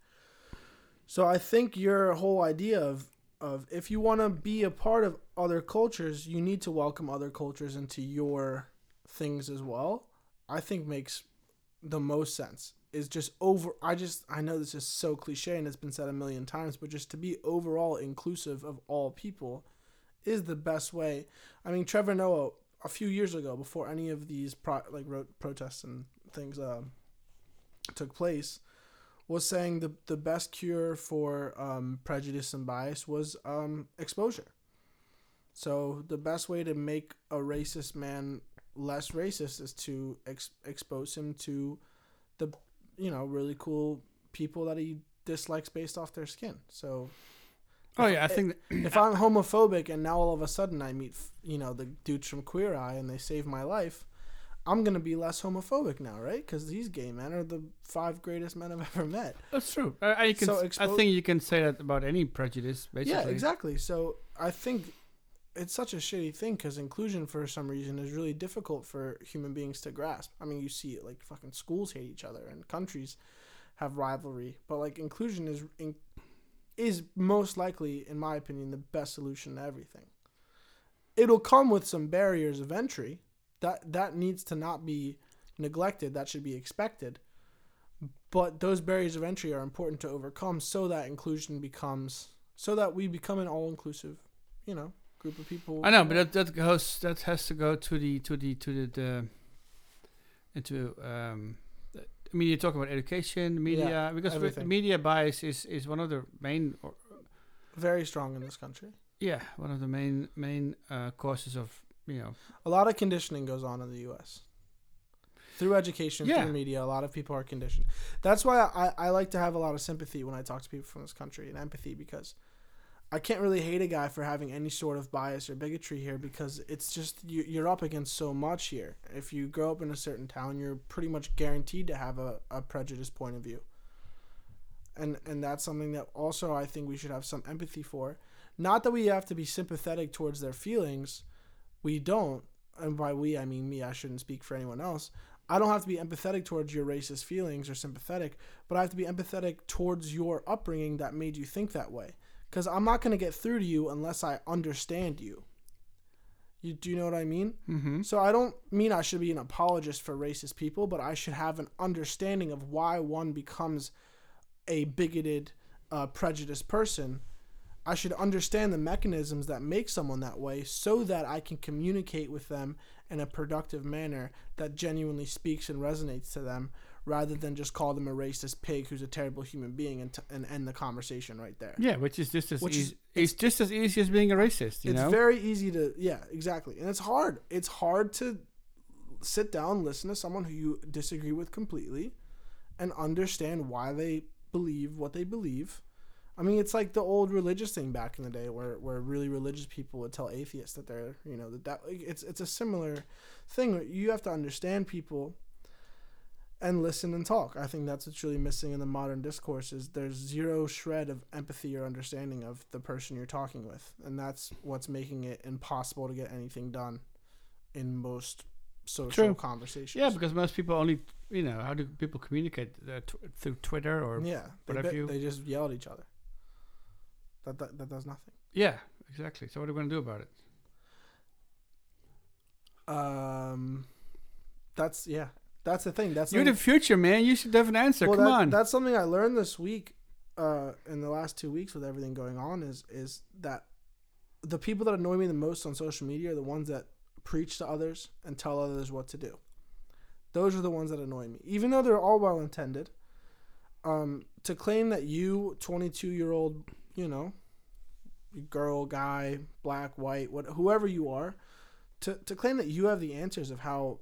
So I think your whole idea of of if you want to be a part of other cultures, you need to welcome other cultures into your things as well. I think makes the most sense. Is just over I just I know this is so cliche and it's been said a million times, but just to be overall inclusive of all people is the best way. I mean, Trevor Noah a few years ago, before any of these pro- like ro- protests and things um, took place, was saying the the best cure for um, prejudice and bias was um, exposure. So the best way to make a racist man less racist is to ex- expose him to the you know really cool people that he dislikes based off their skin. So Oh yeah, I think that, if I'm homophobic and now all of a sudden I meet, you know, the dudes from Queer Eye and they save my life, I'm gonna be less homophobic now, right? Because these gay men are the five greatest men I've ever met. that's true. I, I can. So s- I expo- think you can say that about any prejudice, basically. Yeah, exactly. So I think it's such a shitty thing because inclusion, for some reason, is really difficult for human beings to grasp. I mean, you see it like fucking schools hate each other and countries have rivalry, but like inclusion is in, is most likely, in my opinion, the best solution to everything. It'll come with some barriers of entry. That that needs to not be neglected. That should be expected. But those barriers of entry are important to overcome so that inclusion becomes so that we become an all inclusive, you know, group of people. I know, but that that goes that has to go to the to the to the, the into um. I mean, you're talking about education, media, Yeah, because media bias is is one of the main, or, very strong in this country. yeah, one of the main main uh, causes of you know. A lot of conditioning goes on in the U.S. Through education, Yeah. through media, a lot of people are conditioned. That's why I, I like to have a lot of sympathy when I talk to people from this country and empathy because I can't really hate a guy for having any sort of bias or bigotry here because it's just you, you're up against so much here. If you grow up in a certain town, you're pretty much guaranteed to have a, a prejudiced point of view. And and that's something that also I think we should have some empathy for. Not that we have to be sympathetic towards their feelings. We don't. And by we I mean me, I shouldn't speak for anyone else. I don't have to be empathetic towards your racist feelings or sympathetic, but I have to be empathetic towards your upbringing that made you think that way. Because I'm not going to get through to you unless I understand you. You do you know what I mean? Mm-hmm. So I don't mean I should be an apologist for racist people, but I should have an understanding of why one becomes a bigoted, uh, prejudiced person. I should understand the mechanisms that make someone that way so that I can communicate with them in a productive manner that genuinely speaks and resonates to them rather than just call them a racist pig who's a terrible human being and, t- and end the conversation right there. Yeah, which is just as Which is- easy. It's just as easy as being a racist. You it's know. very easy to yeah exactly and it's hard it's hard to sit down listen to someone who you disagree with completely and understand why they believe what they believe i mean it's like the old religious thing back in the day where, where really religious people would tell atheists that they're you know that, that it's it's a similar thing you have to understand people and listen and talk. I think that's what's really missing in the modern discourse is there's zero shred of empathy or understanding of the person you're talking with, and that's what's making it impossible to get anything done in most social True. conversations. yeah, because most people only, you know, how do people communicate uh, tw- through Twitter or yeah. they, what have bit- you- they just yell at each other. That, that that does nothing. Yeah, exactly. So what are we gonna do about it? Um, that's yeah, that's the thing. That's You're the future, man. You should have an answer. Well, Come that- on. That's something I learned this week, uh, in the last two weeks with everything going on is is that the people that annoy me the most on social media are the ones that preach to others and tell others what to do. Those are the ones that annoy me, even though they're all well intended. Um, to claim that you, twenty two year old, you know, girl, guy, black, white, what, whoever you are, to to claim that you have the answers of how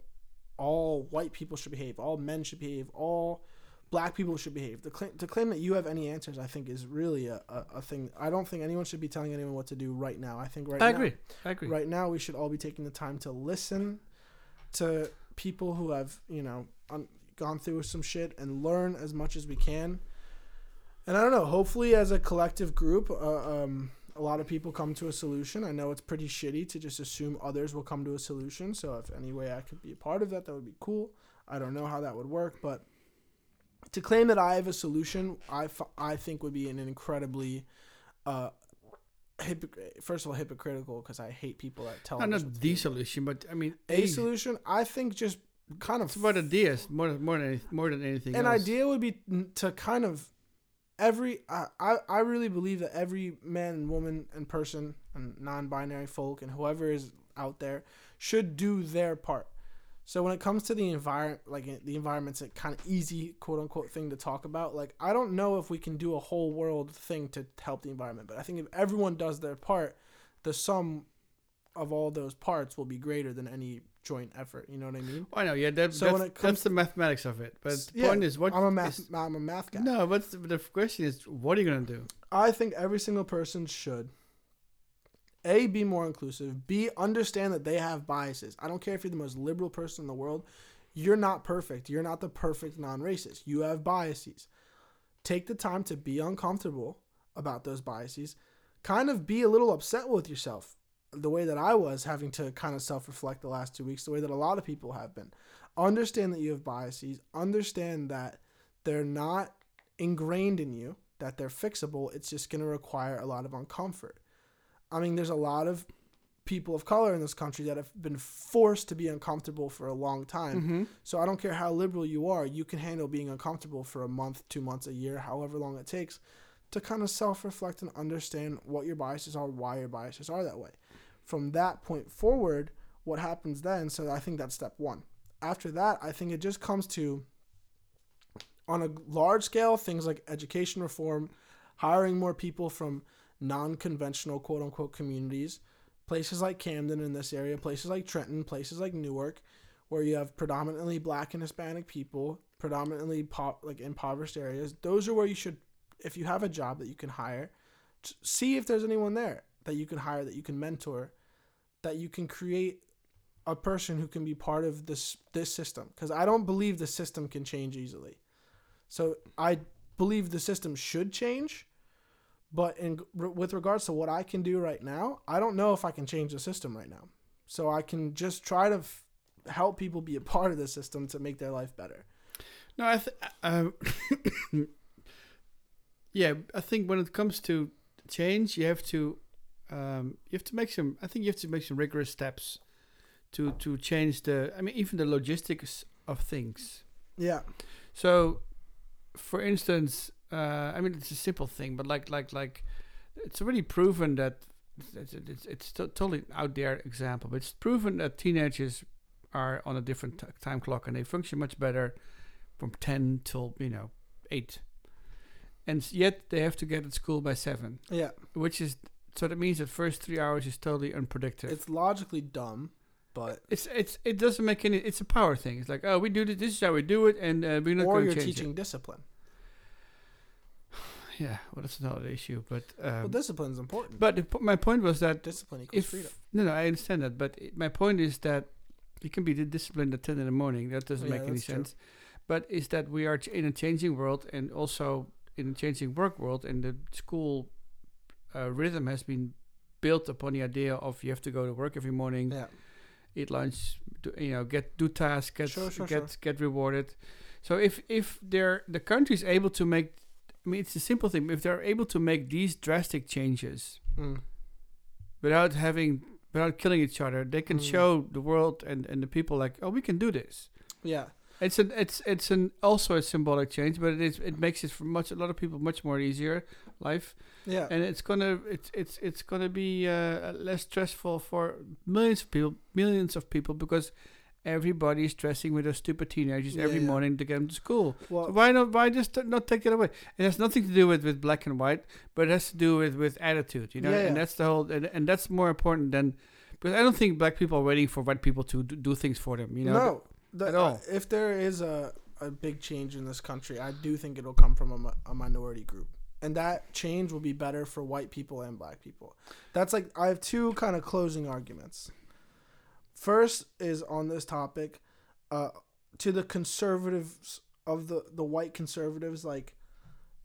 all white people should behave, all men should behave, all black people should behave. To claim, to claim that you have any answers, I think, is really a, a, a thing. I don't think anyone should be telling anyone what to do right now. I think right I now, agree. I agree. right now we should all be taking the time to listen to people who have, you know, un- gone through some shit and learn as much as we can. And I don't know, hopefully as a collective group, uh, um, a lot of people come to a solution. I know it's pretty shitty to just assume others will come to a solution. So if any way I could be a part of that, that would be cool. I don't know how that would work, but to claim that I have a solution, I, f- I think would be an incredibly, uh, hypoc- first of all, hypocritical because I hate people that tell Not, not the solution, but I mean, A solution, I think, just kind of It's about ideas more than more than more than anything an else. idea would be to kind of every I, I I really believe that every man and woman and person and non-binary folk and whoever is out there should do their part. So when it comes to the environment, like the environment's a kind of easy quote unquote thing to talk about. Like I don't know if we can do a whole world thing to help the environment, but I think if everyone does their part, the sum of all those parts will be greater than any joint effort. You know what I mean? Oh, I know, yeah. That, So that's, when it comes that's the mathematics of it. But the Yeah, point is, what I'm a math is- I'm a math guy. no, but the, the question is, what are you gonna do? I think every single person should a be more inclusive, b understand that they have biases. I don't care if you're the most liberal person in the world, you're not perfect. You're not the perfect non-racist. You have biases. Take the time to be uncomfortable about those biases. Kind of be a little upset with yourself. The way that I was having to kind of self-reflect the last 2 weeks, the way that a lot of people have been. Understand that you have biases. Understand that they're not ingrained in you, that they're fixable. It's just going to require a lot of uncomfort. I mean, there's a lot of people of color in this country that have been forced to be uncomfortable for a long time. Mm-hmm. So I don't care how liberal you are, you can handle being uncomfortable for a month, two months, a year, however long it takes to kind of self reflect and understand what your biases are, why your biases are that way. From that point forward, what happens then? So I think that's step one. After that, I think it just comes to on a large scale things like education reform, hiring more people from non conventional quote unquote communities, places like Camden in this area, places like Trenton, places like Newark, where you have predominantly black and Hispanic people, predominantly po- like impoverished areas. Those are where you should, if you have a job that you can hire, see if there's anyone there that you can hire, that you can mentor, that you can create a person who can be part of this this system. Because I don't believe the system can change easily. So I believe the system should change, but in with regards to what I can do right now, I don't know if I can change the system right now. So I can just try to f- help people be a part of the system to make their life better. No, I th- um, yeah, I think when it comes to change, you have to um, you have to make some. I think you have to make some rigorous steps to to change the. I mean, even the logistics of things. Yeah. So, for instance, uh, I mean, it's a simple thing, but like like like, it's already proven that it's it's, it's to- totally out there example, but it's proven that teenagers are on a different t- time clock and they function much better from ten till you know eight, and yet they have to get at school by seven, Yeah. which is so that means that first three hours is totally unpredictable. It's logically dumb, but it's it's it doesn't make any. It's a power thing. It's like oh, we do this. This is how we do it, and uh, we're not or you're teaching it. discipline. Yeah, well, that's another issue. But um, well, discipline is important. but the, my point was that discipline equals if freedom. no, no, I understand that. But it, my point is that you can be di- disciplined at ten in the morning. That doesn't Yeah, make any that's true. sense. But is that we are ch- in a changing world, and also in a changing work world, and the school uh, rhythm has been built upon the idea of you have to go to work every morning. Yeah. eat lunch, do, you know, get do tasks, get Sure, sure, get sure. get rewarded. So if if they're the country is able to make, I mean, it's a simple thing. If they're able to make these drastic changes Mm. without having without killing each other, they can Mm. show the world and, and the people like, oh, we can do this. Yeah. It's an it's it's an also a symbolic change, but it is it makes it for much a lot of people much more easier life Yeah. and it's gonna it's it's it's gonna be uh, less stressful for millions of people millions of people because everybody's stressing with those stupid teenagers every Yeah, yeah. morning to get them to school well, so why not why just t- not take it away it has nothing to do with with black and white but it has to do with with attitude you know Yeah, and that's the whole and, and that's more important than because i don't think black people are waiting for white people to do, do things for them you know no. The, at all. If there is a, a big change in this country, I do think it'll come from a, a minority group. And that change will be better for white people and black people. That's like, I have two kind of closing arguments. First is on this topic uh, to the conservatives of the, the white conservatives, like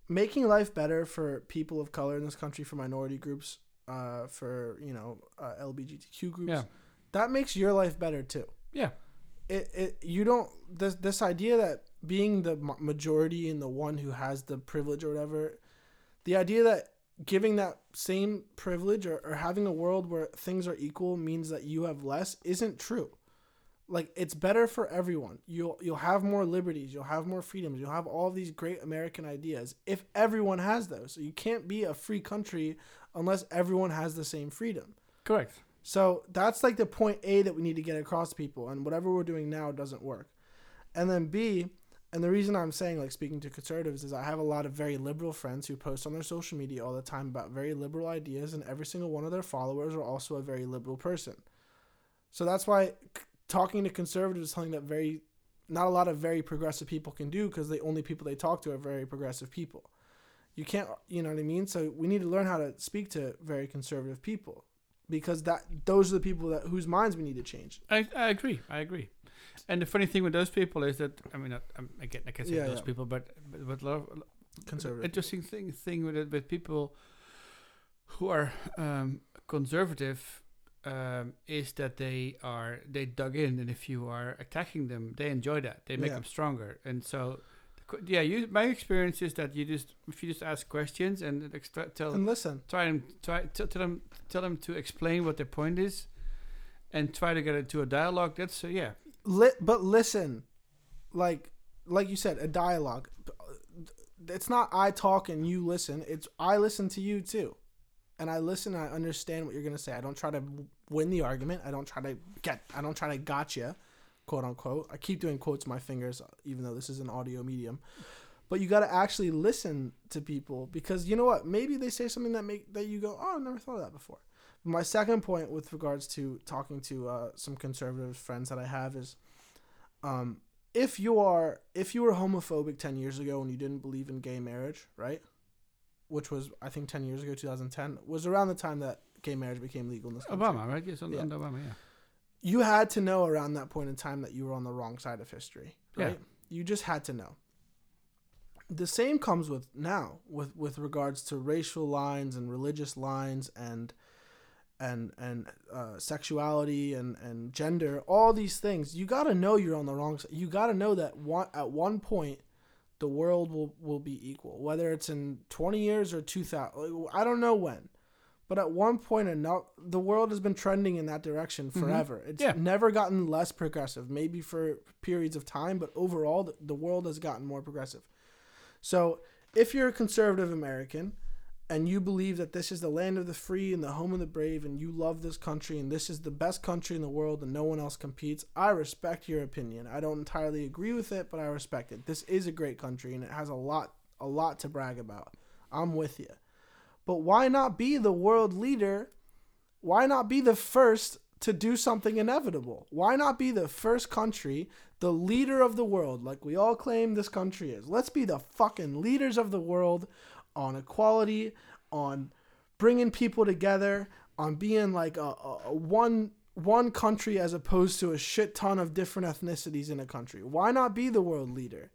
making life better for people of color in this country, for minority groups, uh, for, you know, uh, LGBTQ groups. Yeah. That makes your life better too yeah it, it you don't this this idea that being the majority and the one who has the privilege or whatever the idea that giving that same privilege or, or having a world where things are equal means that you have less isn't true. Like it's better for everyone. You'll you'll have more liberties. You'll have more freedoms. You'll have all these great american ideas if everyone has those. So you can't be a free country unless everyone has the same freedom. Correct so that's like the point A that we need to get across to people, and whatever we're doing now doesn't work. And then B, and the reason I'm saying like speaking to conservatives is I have a lot of very liberal friends who post on their social media all the time about very liberal ideas, and every single one of their followers are also a very liberal person. So that's why talking to conservatives is something that very not a lot of very progressive people can do because the only people they talk to are very progressive people. You can't, you know what I mean? So we need to learn how to speak to very conservative people because that those are the people that whose minds we need to change. I, I agree. I agree. And the funny thing with those people is that I mean, I, I'm, again, I can say Yeah, those yeah. people, but but, but a lot of, Conservative. interesting thing thing with it with people who are um, conservative um, is that they are they dug in, and if you are attacking them, they enjoy that. They make Yeah. them stronger, and so. Yeah, you. My experience is that you just if you just ask questions and extra, tell And listen, try and try t- tell them tell them to explain what their point is, and try to get into a dialogue. That's uh, yeah, li- but listen, like like you said, a dialogue. It's not I talk and you listen. It's I listen to you too, and I listen. and I understand what you're gonna say. I don't try to win the argument. I don't try to get. I don't try to gotcha, quote unquote. I keep doing quotes with my fingers, even though this is an audio medium. But you got to actually listen to people because you know what? Maybe they say something that make that you go, "Oh, I've never thought of that before." My second point with regards to talking to uh, some conservative friends that I have is, um, if you are if you were homophobic ten years ago and you didn't believe in gay marriage, right? Which was I think ten years ago, two thousand ten was around the time that gay marriage became legal in this country. Obama, right? Yes, under, Yeah. under Obama, yeah. You had to know around that point in time that you were on the wrong side of history, Yeah. right? You just had to know. The same comes with now with with regards to racial lines and religious lines and and and uh, sexuality and and gender, all these things. You got to know you're on the wrong side. You got to know that one at one point the world will will be equal, whether it's in 20 years or 2000. I don't know when, But at one point, or no, the world has been trending in that direction mm-hmm. forever. It's Yeah. never gotten less progressive. Maybe for periods of time, but overall, the, the world has gotten more progressive. So, if you're a conservative American and you believe that this is the land of the free and the home of the brave, and you love this country and this is the best country in the world and no one else competes, I respect your opinion. I don't entirely agree with it, but I respect it. This is a great country and it has a lot, a lot to brag about. I'm with you. But why not be the world leader? Why not be the first to do something inevitable? Why not be the first country, the leader of the world, like we all claim this country is? Let's be the fucking leaders of the world on equality, on bringing people together, on being like a, a, a one one country as opposed to a shit ton of different ethnicities in a country. Why not be the world leader?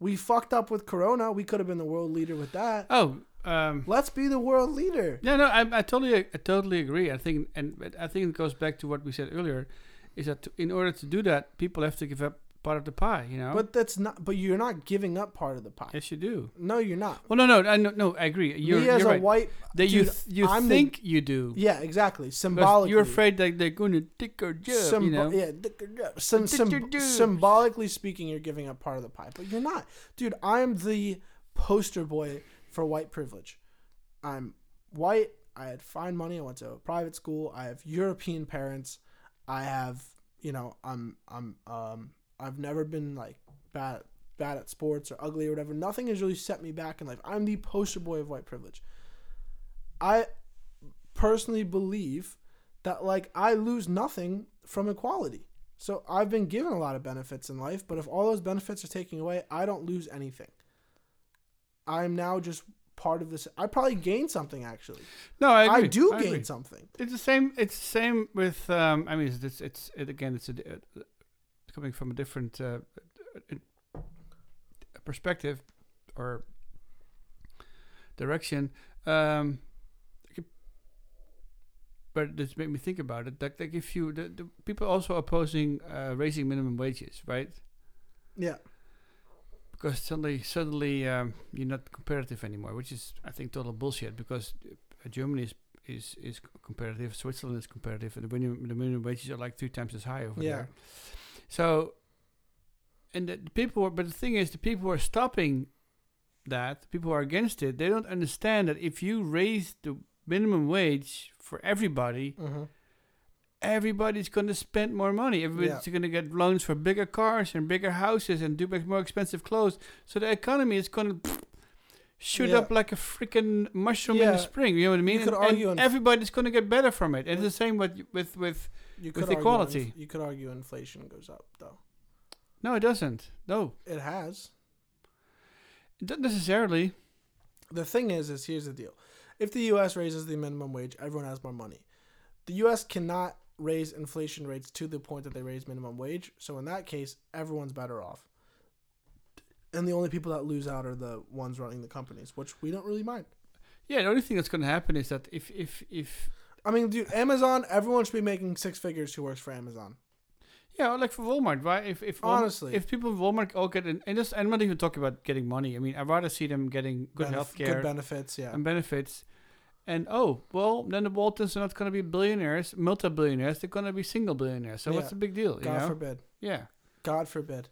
We fucked up with Corona. We could have been the world leader with that. Oh, um, Let's be the world leader. yeah, no, I, I totally, I totally agree. I think, and I think it goes back to what we said earlier, is that in order to do that, people have to give up part of the pie. You know, But that's not. But you're not giving up part of the pie. yes, you do. No, you're not. Well, no, no, I no, no, I agree. You're, Me as you're a right. white, that you dude, th- you I'm the- think you do. yeah, exactly. Symbolically, you're afraid that they're going to take our job. you know. yeah, d- d- d- sym- Did sym- you symbolically speaking, you're giving up part of the pie, but you're not, dude. I'm the poster boy for white privilege. I'm white. I had fine money. I went to a private school. I have European parents. I have, you know, I'm, I'm, um, I've never been like bad, bad at sports or ugly or whatever. Nothing has really set me back in life. I'm the poster boy of white privilege. I personally believe that like I lose nothing from equality. So I've been given a lot of benefits in life, but if all those benefits are taken away, I don't lose anything. I'm now just part of this. I probably gain something actually. No, I I, do I gain agree. something. It's the same. It's the same with. Um, I mean, it's it's, it, again. It's a, uh, coming from a different uh, uh, perspective or direction. Um, but this made me think about it. That like if you the, the people also opposing uh, raising minimum wages, right? Yeah. Because suddenly suddenly um, you're not competitive anymore, which is I think total bullshit. Because uh, Germany is is is competitive, Switzerland is competitive, and the minimum the minimum wages are like three times as high over Yeah. there. So, and the, the people, are, but the thing is, the people who are stopping that, the people who are against it, they don't understand that if you raise the minimum wage for everybody, Mm-hmm. Everybody's going to spend more money. Everybody's going to get loans for bigger cars and bigger houses and do more expensive clothes. So the economy is going to shoot Yeah. up like a freaking mushroom in the spring. You know what I mean? You could And- and argue in- everybody's going to get better from it. And it's the same with with with. You With equality. you could argue inflation goes up though. No, it doesn't. No, It has. Doesn't necessarily. The thing is, is here's the deal: if the U.S. raises the minimum wage, everyone has more money. The U.S. cannot raise inflation rates to the point that they raise minimum wage. So in that case, everyone's better off. And the only people that lose out are the ones running the companies, which we don't really mind. Yeah, the only thing that's going to happen is that if if if I mean, dude, Amazon, everyone should be making six figures who works for Amazon. yeah, like for Walmart, right? If if Honestly. if people in Walmart all get in, and just I'm not even talking about getting money. I mean, I'd rather see them getting good Benef- health Good care benefits, yeah. and benefits. And oh, well, then the Waltons are not going to be billionaires, multi-billionaires. They're going to be single billionaires. So Yeah. what's the big deal? You God know? forbid. yeah. God forbid.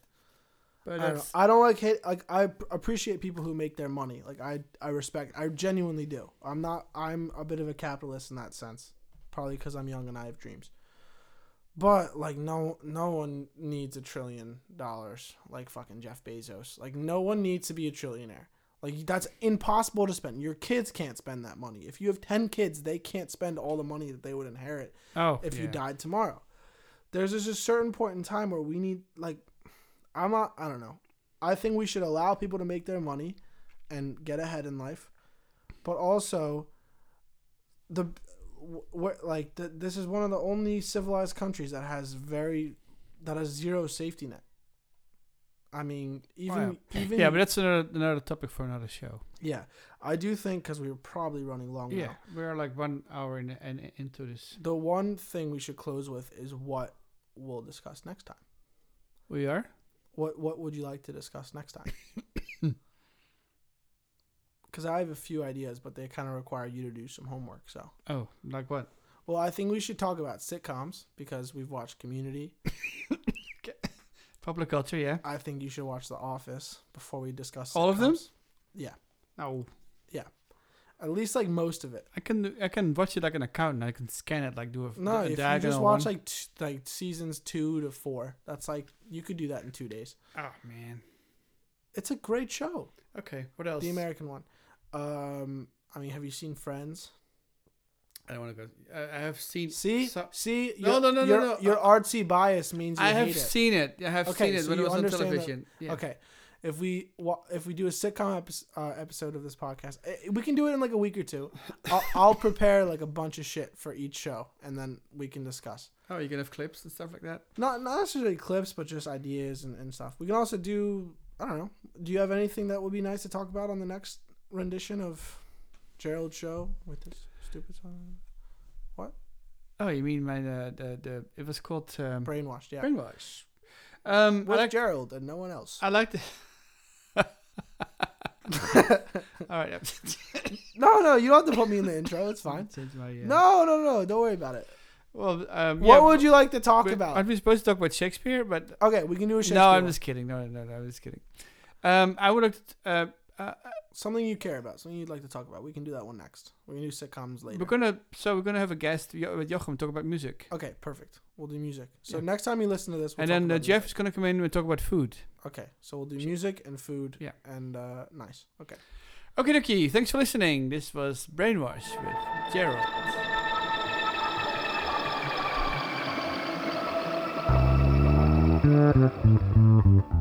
But I don't. I don't like hate like I appreciate people who make their money. Like I I respect I genuinely do. I'm not I'm a bit of a capitalist in that sense. Probably cuz I'm young and I have dreams. But like no no one needs a trillion dollars like fucking Jeff Bezos. Like no one needs to be a trillionaire. Like that's impossible to spend. Your kids can't spend that money. If you have 10 kids, they can't spend all the money that they would inherit oh, if you died tomorrow. There's just a certain point in time where we need like I'm not I don't know. I think we should allow people to make their money and get ahead in life. But also the where like the, this is one of the only civilized countries that has very that has zero safety net. I mean, oh, even even Yeah, but that's another another topic for another show. yeah, I do think because we were probably running long Yeah, now. we're like one hour in, in, into this. The one thing we should close with is what we'll discuss next time. We are. What what would you like to discuss next time? because I have a few ideas, but they kind of require you to do some homework. So, Oh, like what? well, I think we should talk about sitcoms because we've watched Community. Popular culture, yeah. I think you should watch The Office before we discuss All of them? Yeah, No, Yeah. at least like most of it. I can I can watch it like an account and I can scan it like do a No, a if you diagonal just watch one. like t- like seasons two to four, that's like you could do that in two days. oh man. It's a great show, Okay, what else? the American one. Um, I mean, have you seen Friends? I don't want to go. I, I have seen. See, so- see, No, your, no, no, no, your, no. Your artsy bias means you I have hate it. seen it. I have Okay, seen it so when it you was on understand that- television. Yeah. Okay, if we wa- if we do a sitcom epi- uh, episode of this podcast, eh, we can do it in like a week or two. I'll, I'll prepare like a bunch of shit for each show, and then we can discuss. Oh, you can have clips and stuff like that. Not not necessarily clips, but just ideas and, and stuff. We can also do. I don't know. Do you have anything that would be nice to talk about on the next rendition of Gerald's show with this stupid song? Oh, you mean my uh, the the it was called um, Brainwashed, yeah. brainwash. Um, I With like Gerald and no one else. I like the. All right. no, no, you don't have to put me in the intro. It's fine. My, uh, No, no, no. Don't worry about it. Well, um, What yeah, would you like to talk about? Aren't we supposed to talk about Shakespeare? But Okay, we can do a Shakespeare. no, I'm one. just kidding. No, no, no, I'm just kidding. Um, I would. Uh, uh, something you care about, something you'd like to talk about. We can do that one next. We can do sitcoms later. we're gonna. So we're gonna have a guest Jo- with Jochem talk about music, okay, perfect. We'll do music. So Yeah. next time you listen to this, we'll and talk then uh, about Jeff music. is gonna come in and talk about food. Okay, so we'll do music and food. Yeah. And uh, nice. Okay. Okay, dokie. Thanks for listening. This was Brainwash with Gerald. Thank